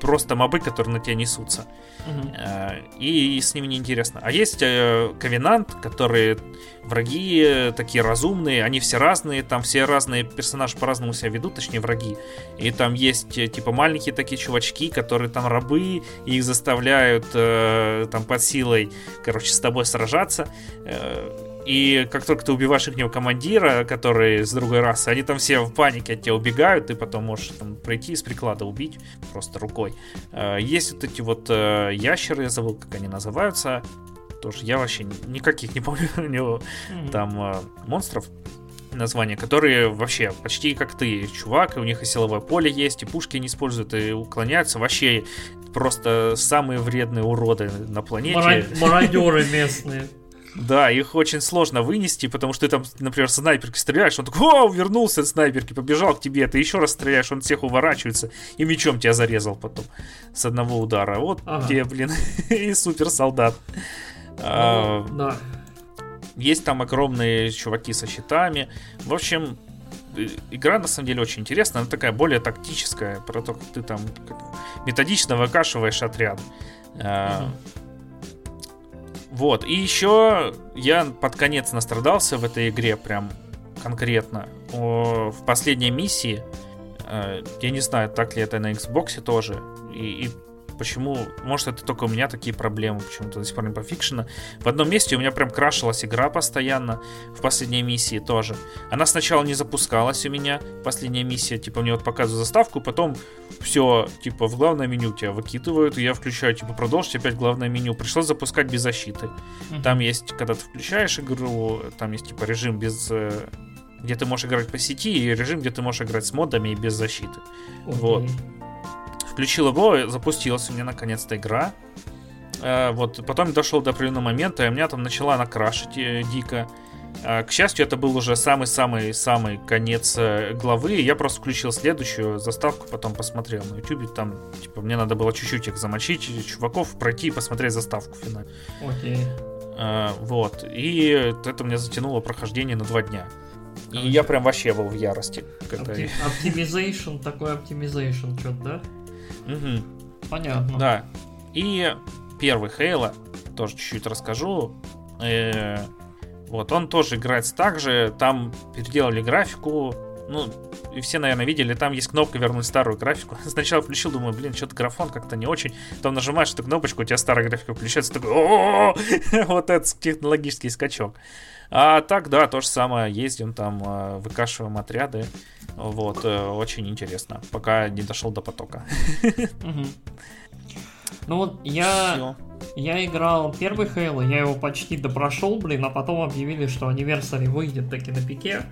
просто мобы, которые на тебя несутся. Мгм. Э, И с ними неинтересно. А есть э, Ковенант, которые враги э, такие разумные, они все разные, там все разные персонажи по-разному себя ведут, точнее враги. И там есть типа маленькие такие чувачки, которые там рабы, и их заставляют там под силой, короче, с тобой сражаться. И как только ты убиваешь их командира, который с другой расы, они там все в панике от тебя убегают, ты потом можешь там пройти из приклада убить просто рукой. Э, Есть вот эти вот э, ящеры, я забыл, как они называются. Тоже я вообще ни- никаких не [laughs] помню у него там э, монстров названия, которые вообще почти как ты, чувак, и у них и силовое поле есть, и пушки они используют, и уклоняются. Вообще просто самые вредные уроды на планете. Мародеры местные. Да, их очень сложно вынести, потому что ты там, например, с снайперкой стреляешь, он такой, о, вернулся от снайперки, побежал к тебе, ты еще раз стреляешь, он всех уворачивается и мечом тебя зарезал потом с одного удара. Вот Ага. тебе, блин, [laughs] и супер солдат. А, Ну, Да. есть там огромные чуваки со щитами. В общем, э, игра на самом деле очень интересная. Она такая более тактическая, про то, как ты там как методично выкашиваешь отряд. А, Мгм. Вот, и еще я под конец настрадался в этой игре прям конкретно. О, в последней миссии, э, я не знаю, так ли это на Xbox тоже, и, и почему, может это только у меня такие проблемы, почему-то до сих пор не пофикшено. В одном месте у меня прям крашилась игра постоянно, в последней миссии тоже. Она сначала не запускалась у меня, последняя миссия, типа мне вот показывают заставку, потом все, типа в главное меню тебя выкидывают, и я включаю, типа продолжить опять главное меню. Пришлось запускать без защиты. Там есть, когда ты включаешь игру, там есть типа режим без э, где ты можешь играть по сети, и режим, где ты можешь играть с модами и без защиты. Окей. вот. Включил его, запустилась у меня наконец-то игра. Э, вот, потом дошел до определенного момента, и у меня там начала накрашить э, дико. Э, к счастью, это был уже самый-самый-самый конец э, главы. Я просто включил следующую заставку, потом посмотрел на YouTube. Там, типа, мне надо было чуть-чуть их замочить, чуваков пройти и посмотреть заставку финальную. Окей. Э, вот. И это мне затянуло прохождение на два дня. И я прям вообще был в ярости. Опти- Оптимизейшн, такой оптимизейшн, что-то, да? Мгм. Понятно. Да. И первый Хейла, тоже чуть-чуть расскажу. Э, вот, он тоже играется так же. Там переделали графику. Ну, и все, наверное, видели, там есть кнопка вернуть старую графику. [laughs] Сначала включил, думаю, блин, что-то графон как-то не очень. Там нажимаешь эту кнопочку, у тебя старая графика включается, такой, о [laughs] вот этот технологический скачок. А так, да, то же самое, ездим там, э, выкашиваем отряды. Вот, э, очень интересно. Пока не дошел до потока. Ну вот я... Всё. Я играл первый Halo, я его почти допрошел, блин, а потом объявили, что Anniversary выйдет таки на пике.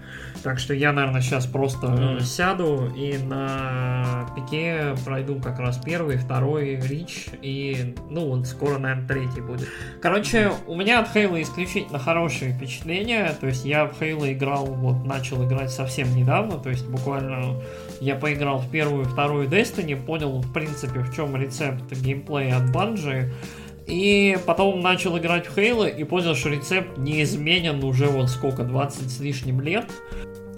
Так что я, наверное, сейчас просто mm. сяду и на пике пройду как раз первый, второй Рич и, ну, вот скоро, наверное, третий будет. Короче, у меня от Halo исключительно хорошие впечатления. То есть я в Halo играл, вот, начал играть совсем недавно, то есть буквально я поиграл в первую и вторую Destiny, понял, в принципе, в чем рецепт геймплея от Bungie. И потом начал играть в Halo и понял, что рецепт не изменен уже вот сколько, 20 с лишним лет.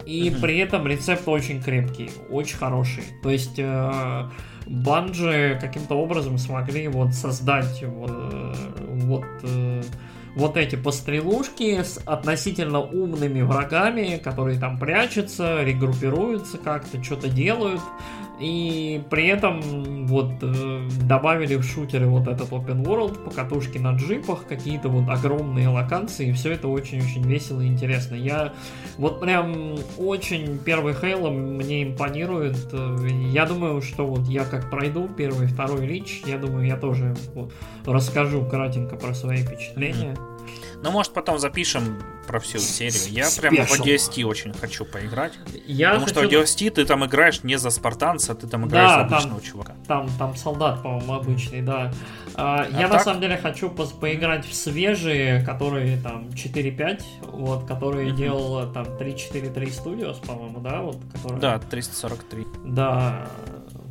И mm-hmm. при этом рецепт очень крепкий, очень хороший. То есть э, Банжи каким-то образом смогли вот создать вот, э, вот э, вот эти пострелушки с относительно умными врагами, которые там прячутся, регруппируются как-то, что-то делают. И при этом вот э, добавили в шутеры вот этот open world, покатушки на джипах, какие-то вот огромные локации, и все это очень-очень весело и интересно. Я вот прям очень первый Halo мне импонирует. Я думаю, что вот я как пройду первый, второй лич, я думаю, я тоже вот, расскажу кратенько про свои впечатления. Ну, может, потом запишем про всю серию. Я прям в ODST очень хочу поиграть. Я потому хочу... что в ODST ты там играешь не за спартанца, ты там играешь да, за обычного там, чувака. Там, там солдат, по-моему, обычный, да. А, а я так? на самом деле хочу по поиграть в свежие, которые там 4-5, вот, которые mm-hmm. делал там 3-4-3 Studios, по-моему, да? Вот, которые... Да, 343. Да,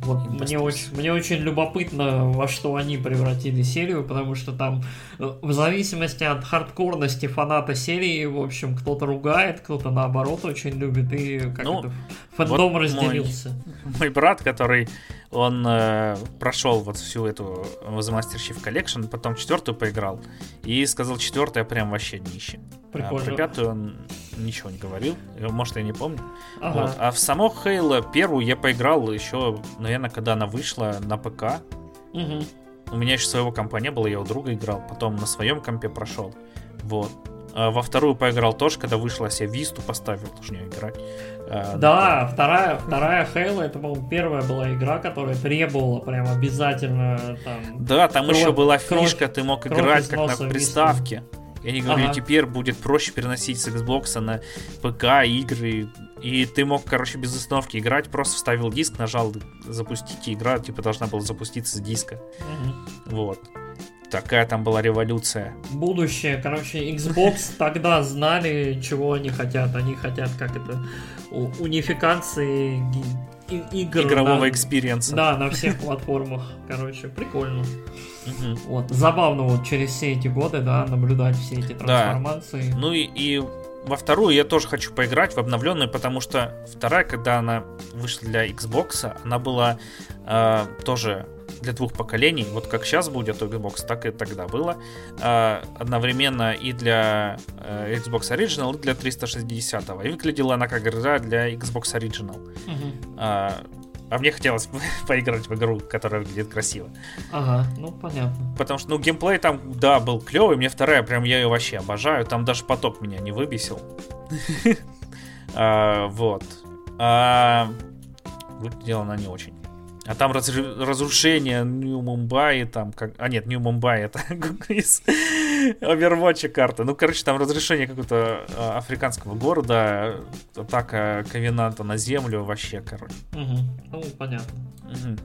вот мне очень, мне очень любопытно, во что они превратили серию, потому что там э, в зависимости от хардкорности фаната серии, в общем, кто-то ругает, кто-то наоборот очень любит, и как ну, это, фэндом вот разделился. Мой, мой брат, который он э, прошел вот всю эту The Master Chief Collection, потом четвертую поиграл, и сказал, четвертая прям вообще днище. Прикольно. А про пятую он ничего не говорил, может, я не помню. Ага. Вот. А в само Halo первую я поиграл еще, наверное, когда она вышла на ПК. Угу. У меня еще своего компа не было, я у друга играл, потом на своем компе прошел. Вот. А во вторую поиграл тоже, когда вышла, себе Висту поставил, тоже не играть. А, да, ну, вторая, вторая Halo, это, по-моему, первая была игра, которая требовала прям обязательно там... Да, там кровь, еще была фишка, кровь, ты мог играть как на приставке. Висту. И они говорили, ага. теперь будет проще переносить с Xbox на ПК игры. И ты мог, короче, без установки играть, просто вставил диск, нажал запустить, и игра типа должна была запуститься с диска. Угу. Вот. Такая там была революция. Будущее, короче, Xbox [laughs] тогда знали, чего они хотят. Они хотят, как это, унификации игр. Игрового experience а. Да, на всех платформах. Короче, прикольно. Вот, забавно вот через все эти годы, да, наблюдать все эти трансформации. Да. Ну и, и во вторую я тоже хочу поиграть в обновленную, потому что вторая, когда она вышла для Xbox, она была э, тоже для двух поколений. Вот как сейчас будет у Xbox, так и тогда было. Э, одновременно и для э, Xbox Original, и для 360. И выглядела она как игра для Xbox Original. Угу. Э, а мне хотелось [laughs] поиграть в игру, которая выглядит красиво. Ага, ну понятно. Потому что, ну, геймплей там, да, был клевый. Мне вторая, прям я ее вообще обожаю. Там даже поток меня не выбесил. [laughs] А, вот. А, выглядела она не очень. А там раз, разрушение Нью-Мумбаи, там как... А нет, Нью-Мумбаи это [laughs] из Overwatch карта. Ну, короче, там разрушение какого-то а, африканского города, атака Ковенанта на землю, вообще, короче. Угу. Ну, понятно. Угу.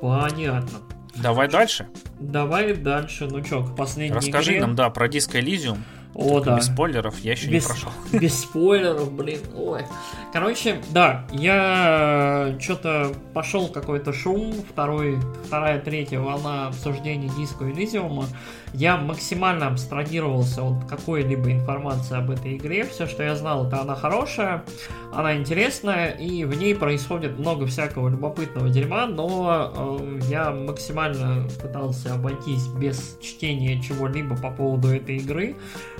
Понятно. Давай дальше. Давай дальше. Ну чё, к последней Расскажи игре. нам, да, про Disco Elysium. О, да. Без спойлеров, я еще без, не прошел. [laughs] Без спойлеров, блин. Ой. Короче, да, я что-то пошел какой-то шум, второй, вторая, третья волна обсуждений диска Elysium. Я максимально абстрагировался от какой-либо информации об этой игре. Все, что я знал, это она хорошая, она интересная, и в ней происходит много всякого любопытного дерьма, но э, я максимально пытался обойтись без чтения чего-либо по поводу этой игры.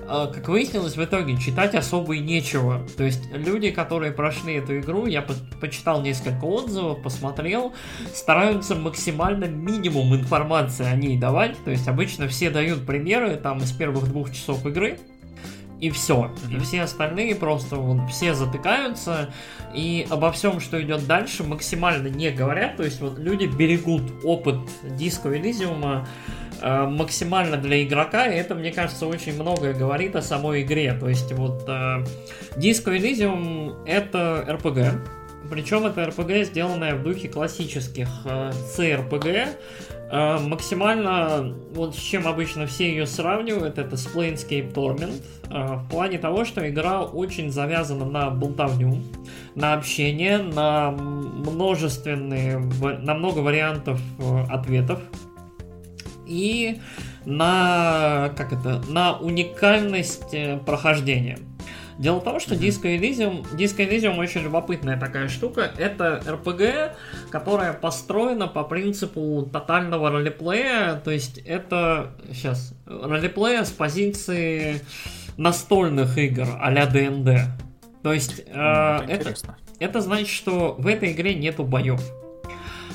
Э, как выяснилось, в итоге читать особо и нечего. То есть люди, которые прошли эту игру, я по почитал несколько отзывов, посмотрел, стараются максимально минимум информации о ней давать. То есть обычно все дают примеры там из первых двух часов игры, и все. И все остальные просто вот, все затыкаются и обо всем, что идет дальше, максимально не говорят. То есть вот люди берегут опыт Disco Elysium э, максимально для игрока, и это, мне кажется, очень многое говорит о самой игре. То есть вот э, Disco Elysium это RPG, причем это RPG, сделанное в духе классических э, CRPG, максимально, вот с чем обычно все ее сравнивают, это с Planescape Torment, э, в плане того, что игра очень завязана на болтовню, на общение, на множественные, на много вариантов э, ответов и на, как это, на уникальность э, прохождения. Дело в том, что Disco Elysium, Disco Elysium очень любопытная такая штука. Это RPG, которая построена по принципу тотального ролеплея. То есть это, сейчас, ролеплея с позиции настольных игр а-ля ДНД. То есть э, это, это значит, что в этой игре нету боев.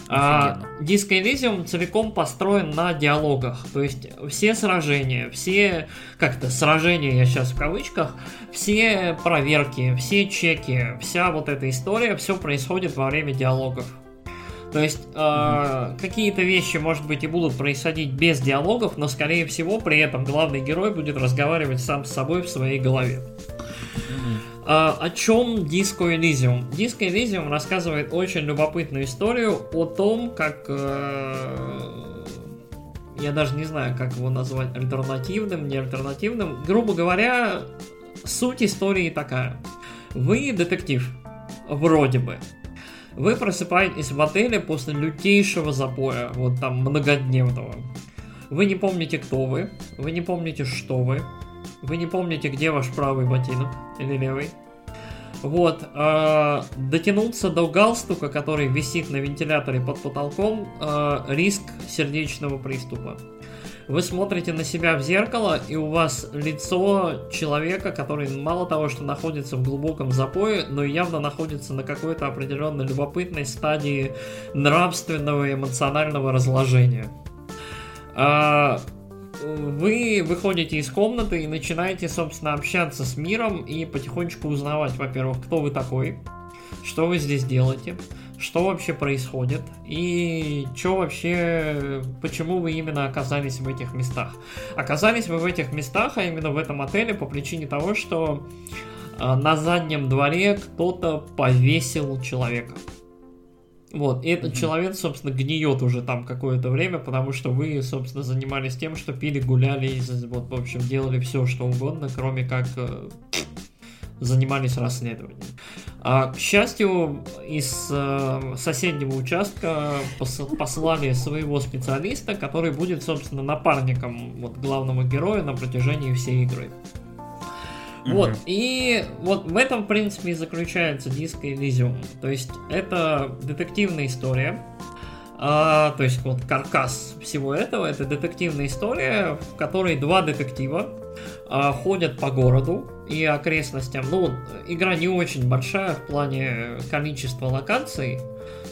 А, Disco Elysium целиком построен на диалогах. То есть все сражения, все, как-то сражения, я сейчас в кавычках, все проверки, все чеки, вся вот эта история, все происходит во время диалогов. То есть э, какие-то вещи, может быть, и будут происходить без диалогов, но, скорее всего, при этом главный герой будет разговаривать сам с собой в своей голове. А, о чем Disco Elysium? Disco Elysium рассказывает очень любопытную историю о том, как... Э, я даже не знаю, как его назвать, альтернативным, не альтернативным. Грубо говоря, суть истории такая. Вы детектив, вроде бы. Вы просыпаетесь в отеле после лютейшего запоя, вот там многодневного. Вы не помните, кто вы, вы не помните, что вы, вы не помните, где ваш правый ботинок или левый. Вот, э, дотянуться до галстука, который висит на вентиляторе под потолком, э, риск сердечного приступа. Вы смотрите на себя в зеркало, и у вас лицо человека, который мало того, что находится в глубоком запое, но явно находится на какой-то определенной любопытной стадии нравственного и эмоционального разложения. А, вы выходите из комнаты и начинаете, собственно, общаться с миром и потихонечку узнавать, во-первых, кто вы такой, что вы здесь делаете, что вообще происходит и что вообще, почему вы именно оказались в этих местах. Оказались вы в этих местах, а именно в этом отеле по причине того, что а, на заднем дворе кто-то повесил человека. Вот, и этот mm-hmm. человек, собственно, гниет уже там какое-то время, потому что вы, собственно, занимались тем, что пили, гуляли, вот, в общем, делали все, что угодно, кроме как э, занимались расследованием. А, к счастью, из э, соседнего участка пос- послали своего специалиста, который будет, собственно, напарником вот, главного героя на протяжении всей игры. Вот, и вот в этом, в принципе, и заключается Disco Elysium. То есть, это детективная история, а, то есть, вот каркас всего этого, это детективная история, в которой два детектива а, ходят по городу и окрестностям. Ну, игра не очень большая в плане количества локаций,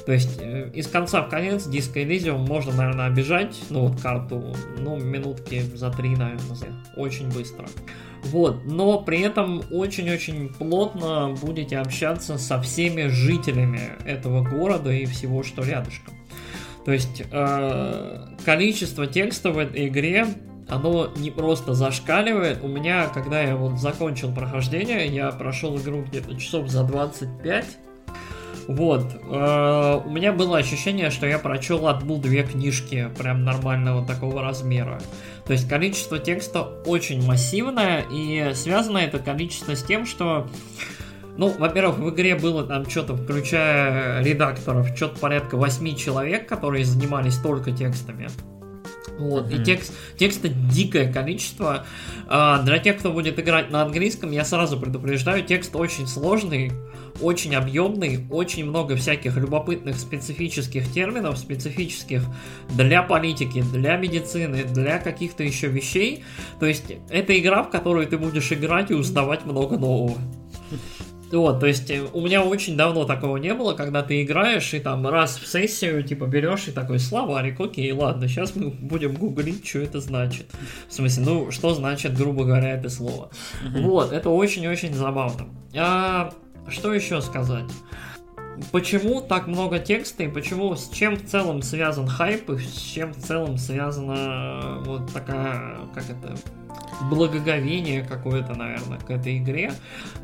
то есть э, из конца в конец Disco Elysium можно, наверное, обижать, ну вот карту, ну минутки за три, наверное, очень быстро. Вот, но при этом очень-очень плотно будете общаться со всеми жителями этого города и всего, что рядышком. То есть э, количество текста в этой игре оно не просто зашкаливает. У меня, когда я вот закончил прохождение, я прошел игру где-то часов за 25. Вот. Э, у меня было ощущение, что я прочел одну-две книжки прям нормального такого размера. То есть количество текста очень массивное, и связано это количество с тем, что ну, во-первых, в игре было там что-то, включая редакторов, что-то порядка 8 человек, которые занимались только текстами. Вот, mm-hmm. и текст, текста дикое количество. А, для тех, кто будет играть на английском, я сразу предупреждаю, текст очень сложный очень объемный, очень много всяких любопытных специфических терминов, специфических для политики, для медицины, для каких-то еще вещей. То есть это игра, в которую ты будешь играть и узнавать много нового. Вот, то есть э, у меня очень давно такого не было, когда ты играешь и там раз в сессию типа берешь и такой словарик, окей, ладно, сейчас мы будем гуглить, что это значит. В смысле, ну, что значит, грубо говоря, это слово. Mm-hmm. Вот, это очень-очень забавно. А, что еще сказать? Почему так много текста и почему с чем в целом связан хайп и с чем в целом связана э, вот такая, как это, благоговение какое-то, наверное, к этой игре.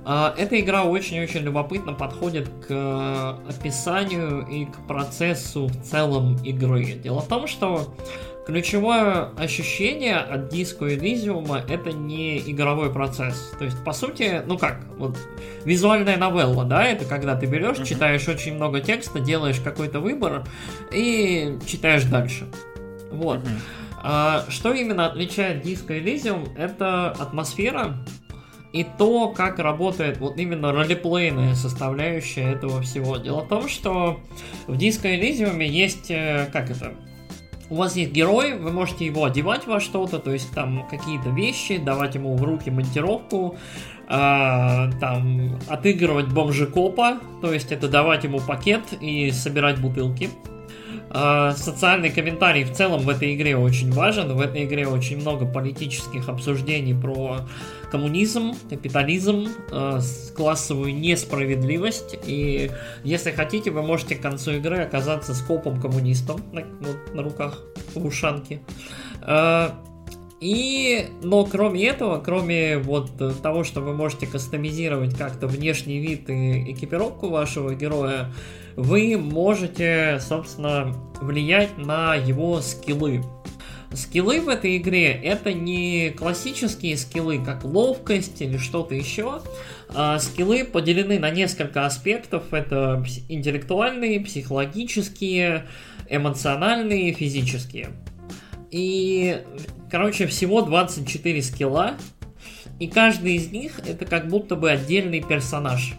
А, эта игра очень-очень любопытно подходит к описанию и к процессу в целом игры. Дело в том, что ключевое ощущение от Disco Elysium это не игровой процесс. То есть, по сути, ну как, вот визуальная новелла, да, это когда ты берешь, uh-huh. читаешь очень много текста, делаешь какой-то выбор и читаешь дальше. Вот. Uh-huh. А, что именно отличает Disco Elysium? Это атмосфера и то, как работает вот именно ролеплейная составляющая этого всего. Дело в том, что в Disco Elysium есть, э, как это, у вас есть герой, вы можете его одевать во что-то, то есть там какие-то вещи, давать ему в руки монтировку, э, там отыгрывать бомжекопа, то есть это давать ему пакет и собирать бутылки. А, социальный комментарий в целом в этой игре очень важен. В этой игре очень много политических обсуждений про коммунизм, капитализм, э, классовую несправедливость. И если хотите, вы можете к концу игры оказаться скопом коммунистом на, вот, на руках в ушанке. Э, и, но кроме этого, кроме вот того, что вы можете кастомизировать как-то внешний вид и экипировку вашего героя, вы можете, собственно, влиять на его скиллы. Скиллы в этой игре это не классические скиллы, как ловкость или что-то еще. А скиллы поделены на несколько аспектов. Это интеллектуальные, психологические, эмоциональные, физические. И, короче, всего 24 скилла. И каждый из них это как будто бы отдельный персонаж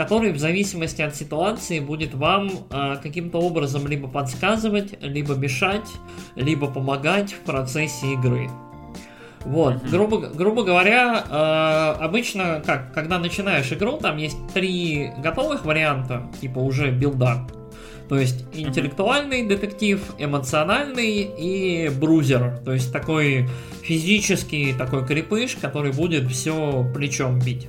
который в зависимости от ситуации будет вам э, каким-то образом либо подсказывать, либо мешать, либо помогать в процессе игры. Вот, mm-hmm. грубо, грубо говоря, э, обычно, как, когда начинаешь игру, там есть три готовых варианта, типа уже билда. То есть интеллектуальный детектив, эмоциональный и брузер. То есть такой физический такой крепыш, который будет все плечом бить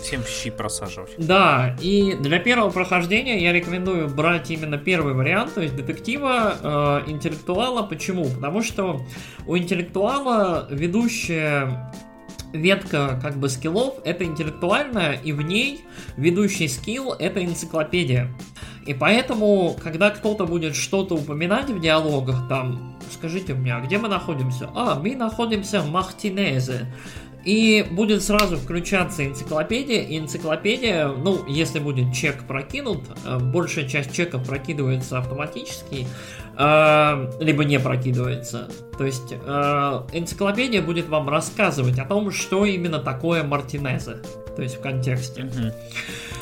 всем щи просаживать. Да, и для первого прохождения я рекомендую брать именно первый вариант, то есть детектива, э, интеллектуала. Почему? Потому что у интеллектуала ведущая ветка как бы скиллов это интеллектуальная, и в ней ведущий скилл это энциклопедия. И поэтому, когда кто-то будет что-то упоминать в диалогах, там, скажите мне, а где мы находимся? А, мы находимся в Махтинезе. И будет сразу включаться энциклопедия, и энциклопедия, ну, если будет чек прокинут, э, большая часть чеков прокидывается автоматически, э, либо не прокидывается. То есть э, энциклопедия будет вам рассказывать о том, что именно такое Мартинезе, то есть в контексте. Угу.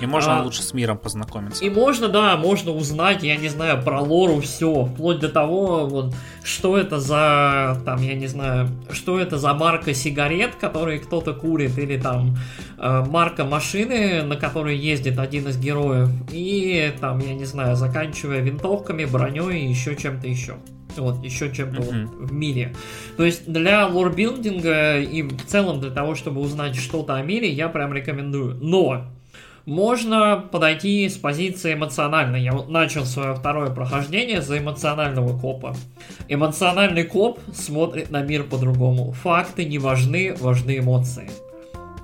И можно а, лучше с миром познакомиться. И можно, да, можно узнать, я не знаю, про лору все, вплоть до того, вот, что это за, там, я не знаю, что это за марка сигарет, которые кто-то курит, или там э, марка машины, на которой ездит один из героев, и там, я не знаю, заканчивая винтовками, броней и еще чем-то еще вот еще чем-то mm-hmm. вот в мире. То есть для лорбилдинга и в целом для того, чтобы узнать что-то о мире, я прям рекомендую. Но можно подойти с позиции эмоциональной. Я вот начал свое второе прохождение за эмоционального копа. Эмоциональный коп смотрит на мир по-другому. Факты не важны, важны эмоции.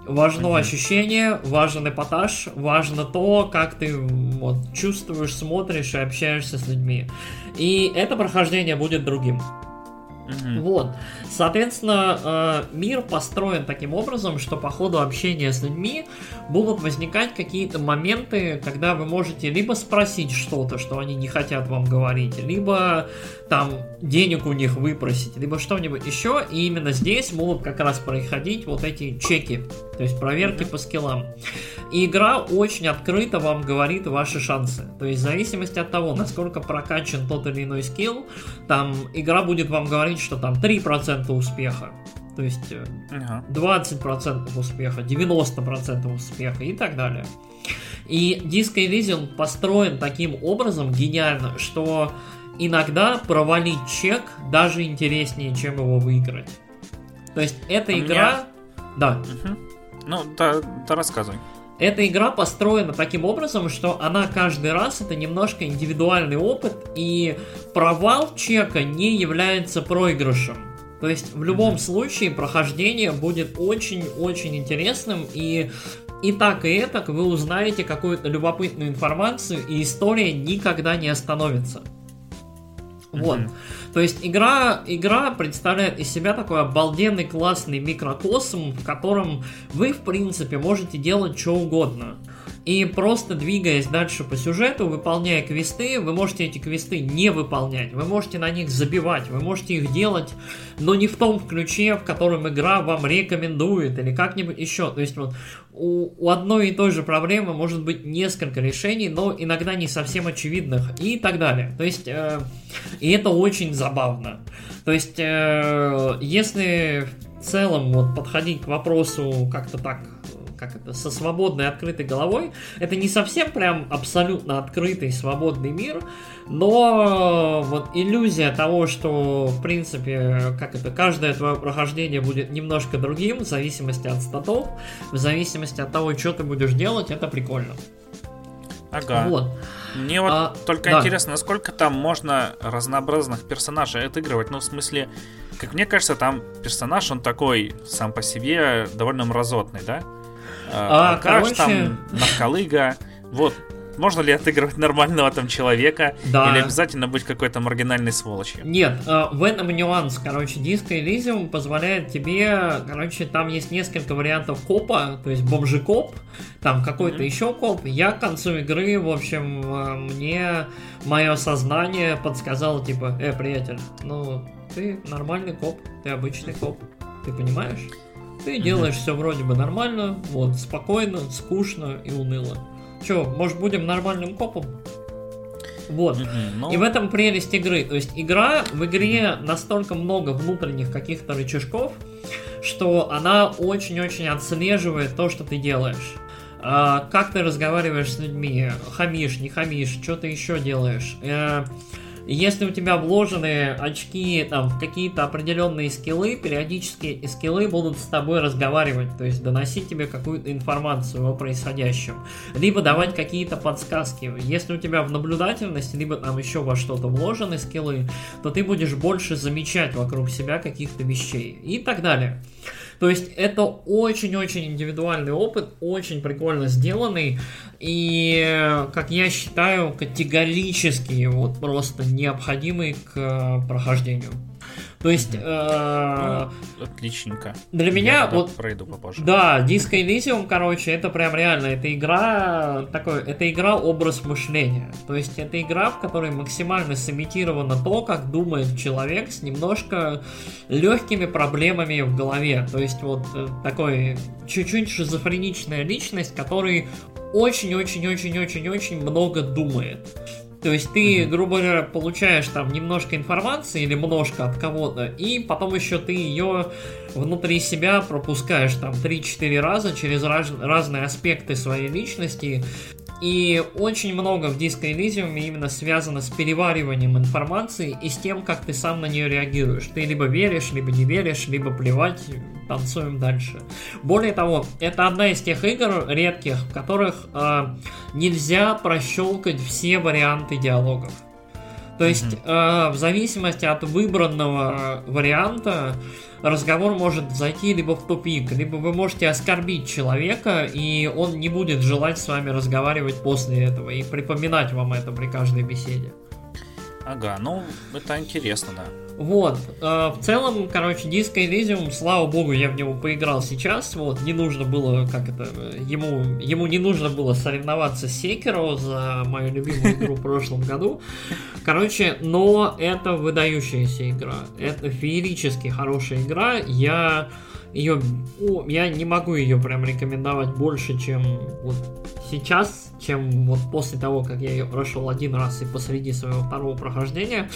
Важно mm-hmm. ощущение, важен эпатаж, важно то, как ты вот, чувствуешь, смотришь и общаешься с людьми. И это прохождение будет другим. Mm-hmm. Вот. Соответственно, э, мир построен таким образом, что по ходу общения с людьми будут возникать какие-то моменты, когда вы можете либо спросить что-то, что они не хотят вам говорить, либо там денег у них выпросить, либо что-нибудь еще, и именно здесь могут как раз происходить вот эти чеки, то есть проверки по скиллам. И игра очень открыто вам говорит ваши шансы. То есть в зависимости от того, насколько прокачан тот или иной скилл, там игра будет вам говорить, что там 3% успеха. То есть э, ага. 20% успеха, 90% успеха и так далее. И Disco Elysium построен таким образом гениально, что иногда провалить чек даже интереснее, чем его выиграть. То есть эта У игра... Меня... Да. Угу. Ну, да, да рассказывай. Эта игра построена таким образом, что она каждый раз это немножко индивидуальный опыт, и провал чека не является проигрышем. То есть в любом случае прохождение будет очень-очень интересным, и и так, и так вы узнаете какую-то любопытную информацию, и история никогда не остановится. Вот. Mm-hmm. То есть игра, игра представляет из себя такой обалденный классный микрокосм, в котором вы, в принципе, можете делать что угодно. И просто двигаясь дальше по сюжету, выполняя квесты, вы можете эти квесты не выполнять, вы можете на них забивать, вы можете их делать, но не в том ключе, в котором игра вам рекомендует, или как-нибудь еще. То есть вот у, у одной и той же проблемы может быть несколько решений, но иногда не совсем очевидных и так далее. То есть, э, и это очень забавно. То есть, э, если в целом вот подходить к вопросу как-то так как это, со свободной открытой головой. Это не совсем прям абсолютно открытый свободный мир, но вот иллюзия того, что в принципе, как это, каждое твое прохождение будет немножко другим, в зависимости от статов, в зависимости от того, что ты будешь делать, это прикольно. Ага. Вот. Мне вот а, только да. интересно, насколько там можно разнообразных персонажей отыгрывать. Ну, в смысле, как мне кажется, там персонаж, он такой сам по себе довольно мразотный, да? А, а короче... там, Нарколыга. Вот, можно ли отыгрывать нормального там человека? Да. Или обязательно быть какой-то маргинальной сволочью? Нет, в этом нюанс. Короче, Disco Elysium позволяет тебе... Короче, там есть несколько вариантов копа, то есть бомжи-коп, там какой-то mm-hmm. еще коп. Я к концу игры, в общем, э, мне мое сознание подсказало, типа, э, приятель, ну, ты нормальный коп, ты обычный коп, ты понимаешь? Ты делаешь все вроде бы нормально, вот, спокойно, скучно и уныло. Че, может будем нормальным копом? Вот. Ну... И в этом прелесть игры. То есть игра, в игре настолько много внутренних каких-то рычажков, что она очень-очень отслеживает то, что ты делаешь. А, как ты разговариваешь с людьми, хамишь, не хамишь, что ты еще делаешь. А, если у тебя вложены очки там, в какие-то определенные скиллы, периодически скиллы будут с тобой разговаривать, то есть доносить тебе какую-то информацию о происходящем, либо давать какие-то подсказки. Если у тебя в наблюдательности, либо там еще во что-то вложены скиллы, то ты будешь больше замечать вокруг себя каких-то вещей и так далее. То есть это очень-очень индивидуальный опыт, очень прикольно сделанный и, как я считаю, категорически вот просто необходимый к прохождению. То есть... Э, ну, отличненько. Для меня вот... Пройду попозже. Да, Disco Elysium, короче, это прям реально, это игра, такой, это игра образ мышления. То есть это игра, в которой максимально сымитировано то, как думает человек с немножко легкими проблемами в голове. То есть вот э, такой чуть-чуть шизофреничная личность, который очень-очень-очень-очень-очень много думает. То есть ты, грубо говоря, получаешь там немножко информации или немножко от кого-то, и потом еще ты ее внутри себя пропускаешь там 3-4 раза через раз, разные аспекты своей личности, и очень много в Disco Elysium именно связано с перевариванием информации и с тем, как ты сам на нее реагируешь. Ты либо веришь, либо не веришь, либо плевать, танцуем дальше. Более того, это одна из тех игр редких, в которых э, нельзя прощелкать все варианты диалогов. То есть, э, в зависимости от выбранного варианта, разговор может зайти либо в тупик, либо вы можете оскорбить человека, и он не будет желать с вами разговаривать после этого и припоминать вам это при каждой беседе. Ага, ну это интересно, да. Вот, э, в целом, короче, Disco Elysium, слава богу, я в него поиграл сейчас, вот, не нужно было, как это, ему, ему не нужно было соревноваться с Sekiro за мою любимую игру в прошлом году, короче, но это выдающаяся игра, это феерически хорошая игра, я ее, о, я не могу ее прям рекомендовать больше, чем вот сейчас, чем вот после того, как я ее прошел один раз и посреди своего второго прохождения.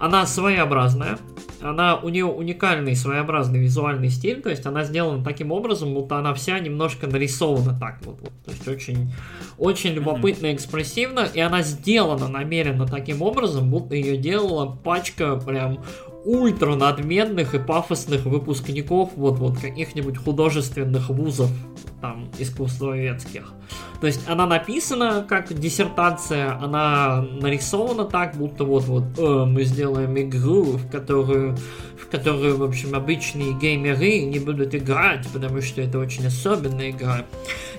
Она своеобразная, она, у нее уникальный своеобразный визуальный стиль, то есть она сделана таким образом, будто она вся немножко нарисована так вот, вот. То есть очень, очень любопытно, экспрессивно, и она сделана намеренно таким образом, будто ее делала пачка прям ультра надменных и пафосных выпускников вот вот каких-нибудь художественных вузов там искусствоведских. То есть она написана как диссертация, она нарисована так, будто вот-вот э, мы сделаем игру, в которую, в которую, в общем, обычные геймеры не будут играть, потому что это очень особенная игра.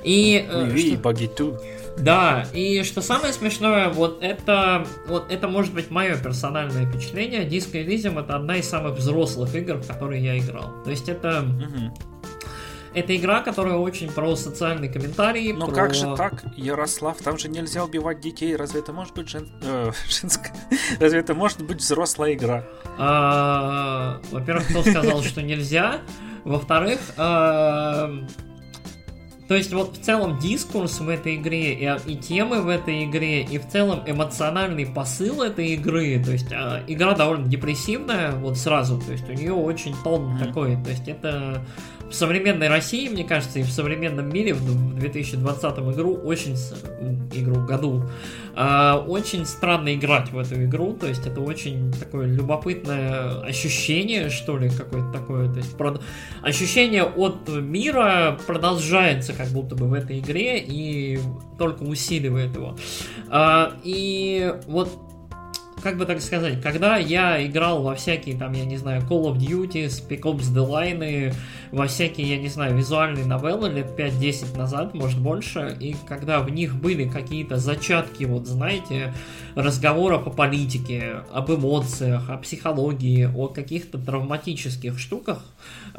И, э, что... Да, и что самое смешное, вот это, вот это может быть мое персональное впечатление. Disco Elysium это одна из самых взрослых игр, в которые я играл. То есть это... Угу. Это игра, которая очень про социальный комментарий. Но про... как же так, Ярослав? Там же нельзя убивать детей. Разве это может быть жен... э, [laughs] женская? Разве это может быть взрослая игра? А, во-первых, кто сказал, что нельзя? Во-вторых, а, то есть вот в целом дискурс в этой игре и, и темы в этой игре и в целом эмоциональный посыл этой игры, то есть э, игра довольно депрессивная вот сразу, то есть у нее очень тон mm-hmm. такой, то есть это в современной России, мне кажется, и в современном мире в 2020 игру очень игру году очень странно играть в эту игру, то есть это очень такое любопытное ощущение, что ли, какое-то такое, то есть прод... ощущение от мира продолжается как будто бы в этой игре и только усиливает его. Э, и вот как бы так сказать, когда я играл во всякие, там, я не знаю, Call of Duty, Spec Ops The Line, во всякие, я не знаю, визуальные новеллы лет 5-10 назад, может больше, и когда в них были какие-то зачатки, вот знаете, разговоров о политике, об эмоциях, о психологии, о каких-то травматических штуках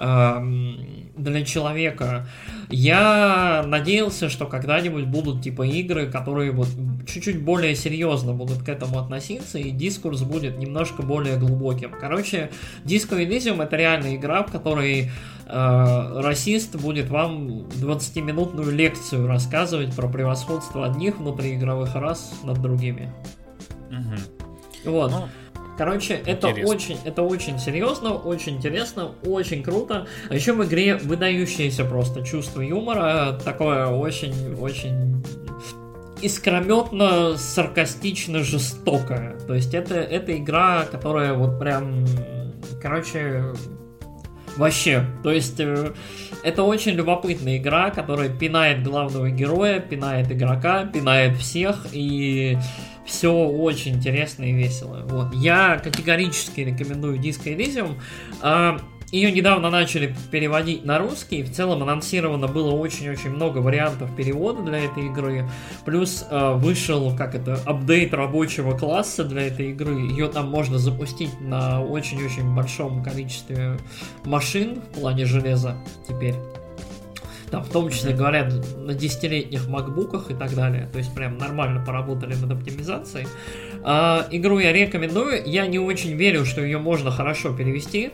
для человека, я надеялся, что когда-нибудь будут типа игры, которые вот чуть-чуть более серьезно будут к этому относиться, и дискурс будет немножко более глубоким. Короче, Disco Elysium это реальная игра, в которой э, расист будет вам 20-минутную лекцию рассказывать про превосходство одних внутриигровых рас над другими. Угу. Вот. Ну, Короче, это очень, это очень серьезно, очень интересно, очень круто. А еще в игре выдающееся просто чувство юмора, такое очень, очень искрометно, саркастично, жестокая. То есть это, это игра, которая вот прям, короче, вообще. То есть э, это очень любопытная игра, которая пинает главного героя, пинает игрока, пинает всех и все очень интересно и весело. Вот. Я категорически рекомендую Disco Elysium. Ее недавно начали переводить на русский. В целом анонсировано было очень-очень много вариантов перевода для этой игры. Плюс э, вышел, как это, апдейт рабочего класса для этой игры. Ее там можно запустить на очень-очень большом количестве машин в плане железа теперь. Там, в том числе, говорят, на десятилетних макбуках и так далее. То есть, прям нормально поработали над оптимизацией. А, игру я рекомендую. Я не очень верю, что ее можно хорошо перевести.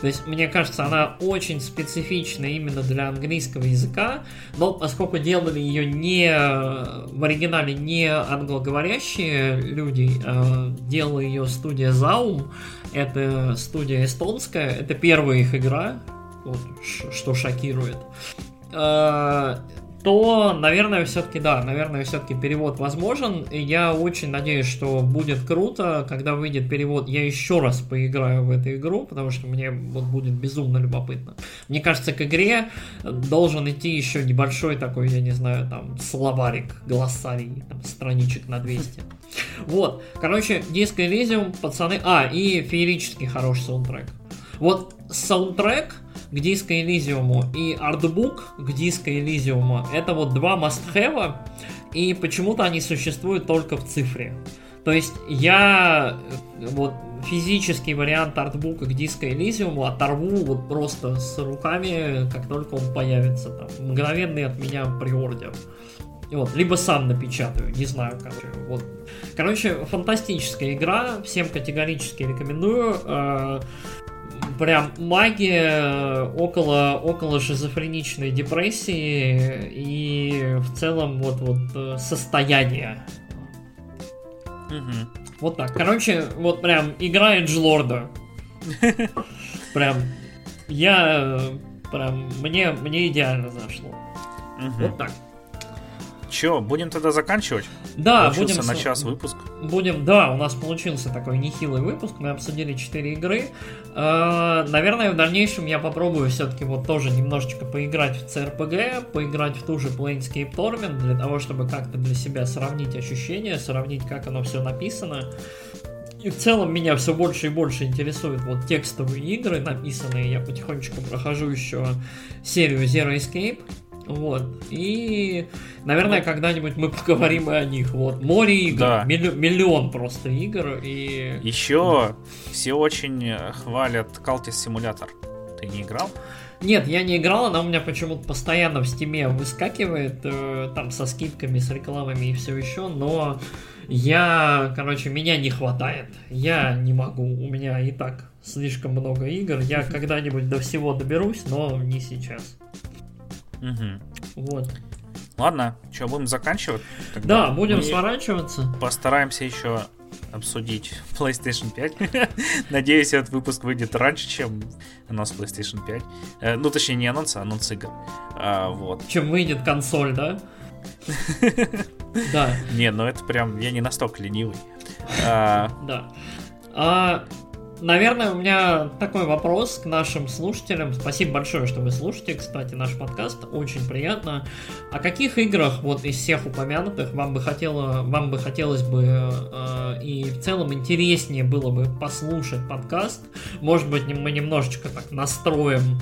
То есть, мне кажется, она очень специфична именно для английского языка, но поскольку делали ее не в оригинале не англоговорящие люди, а делала ее студия Zaum, это студия эстонская, это первая их игра, вот, что шокирует. А, то, наверное, все-таки да, наверное, все-таки перевод возможен. И я очень надеюсь, что будет круто, когда выйдет перевод. Я еще раз поиграю в эту игру, потому что мне вот будет безумно любопытно. Мне кажется, к игре должен идти еще небольшой такой, я не знаю, там, словарик, глоссарий, там, страничек на 200. Вот, короче, Disco Elysium, пацаны... А, и феерический хороший саундтрек. Вот саундтрек к Disco Elysium и артбук к Disco Elysium это вот два must-have, и почему-то они существуют только в цифре. То есть я э, вот физический вариант артбука к Disco Elysium оторву вот просто с руками, как только он появится там. Мгновенный от меня приордер. Вот, либо сам напечатаю, не знаю, короче. Вот. Короче, фантастическая игра, всем категорически рекомендую. Э, прям магия около, около шизофреничной депрессии и в целом вот, вот э, состояние. Угу. Вот так. Короче, вот прям игра Эджлорда. [laughs] Прям, я, прям, мне, мне идеально зашло. Вот так. Че, будем тогда заканчивать? Да, Получился будем... на час выпуск. Будем, да, у нас получился такой нехилый выпуск, мы обсудили 4 игры. Э, наверное, в дальнейшем я попробую все-таки вот тоже немножечко поиграть в CRPG, поиграть в ту же Planescape Torment, для того, чтобы как-то для себя сравнить ощущения, сравнить, как оно все написано. И в целом меня все больше и больше интересуют вот текстовые игры написанные. Я потихонечку прохожу еще серию Zero Escape. Вот. И, наверное, ну, когда-нибудь мы поговорим и о них. Вот. Море игр. Да. Милли- миллион просто игр. И... Еще все очень хвалят Cultist Simulator. Ты не играл? Нет, я не играл, она у меня почему-то постоянно в стиме выскакивает, э, там со скидками, с рекламами и все еще, но я, короче, меня не хватает. Я не могу, у меня и так слишком много игр. Я [laughs] когда-нибудь до всего доберусь, но не сейчас. Угу. Вот. Ладно, что, будем заканчивать? Тогда да, будем сворачиваться. Постараемся еще обсудить [laughs] PlayStation 5. [laughs] Надеюсь, этот выпуск выйдет раньше, чем анонс PlayStation 5. Э, ну, точнее, не анонс, а анонс игр. А, вот. Чем выйдет консоль, да? [laughs] Да. Не, ну это прям, я не настолько ленивый. А... Да. А, Наверное, у меня такой вопрос к нашим слушателям. Спасибо большое, что вы слушаете, кстати, наш подкаст. Очень приятно. О каких играх вот из всех упомянутых вам бы хотело, вам бы хотелось бы э, и в целом интереснее было бы послушать подкаст? Может быть, мы немножечко так настроим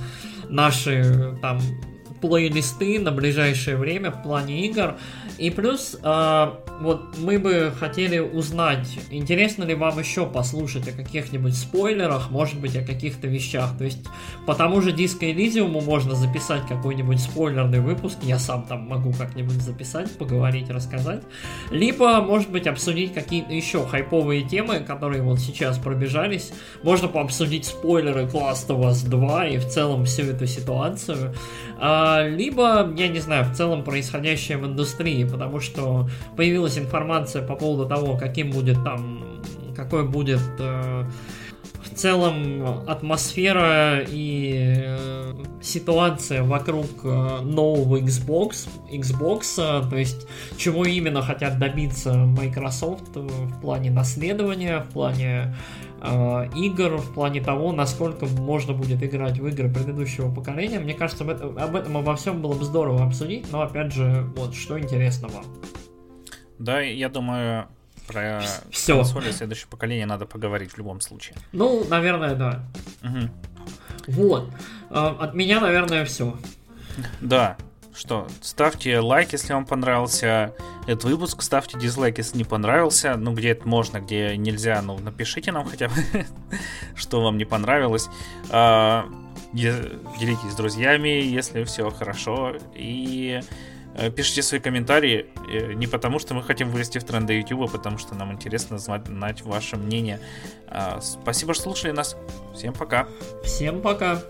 наши там плейлисты на ближайшее время в плане игр. И плюс, э, вот мы бы хотели узнать, интересно ли вам еще послушать о каких-нибудь спойлерах, может быть, о каких-то вещах. То есть, по тому же Disco Elysium можно записать какой-нибудь спойлерный выпуск, я сам там могу как-нибудь записать, поговорить, рассказать. Либо, может быть, обсудить какие-то еще хайповые темы, которые вот сейчас пробежались. Можно пообсудить спойлеры Last of Us 2 и в целом всю эту ситуацию. А, либо, я не знаю, в целом происходящее в индустрии, потому что появилась информация по поводу того, каким будет там, какой будет э, в целом атмосфера и э, ситуация вокруг э, нового Xbox, Xbox, то есть чего именно хотят добиться Microsoft в плане наследования, в плане э, игр в плане того, насколько можно будет играть в игры предыдущего поколения. Мне кажется, об этом, об этом обо всем было бы здорово обсудить, но опять же, вот что интересно вам. Да, я думаю, про Все. консоли следующего поколения надо поговорить в любом случае. Ну, наверное, да. Угу. Вот. Э, от меня, наверное, все. Да что, ставьте лайк, если вам понравился этот выпуск, ставьте дизлайк, если не понравился. Ну, где это можно, где нельзя, ну, напишите нам хотя бы, [laughs] что вам не понравилось. А, делитесь с друзьями, если все хорошо. И э, пишите свои комментарии. Э, не потому, что мы хотим вылезти в тренды YouTube, а потому что нам интересно знать ваше мнение. А, спасибо, что слушали нас. Всем пока. Всем пока.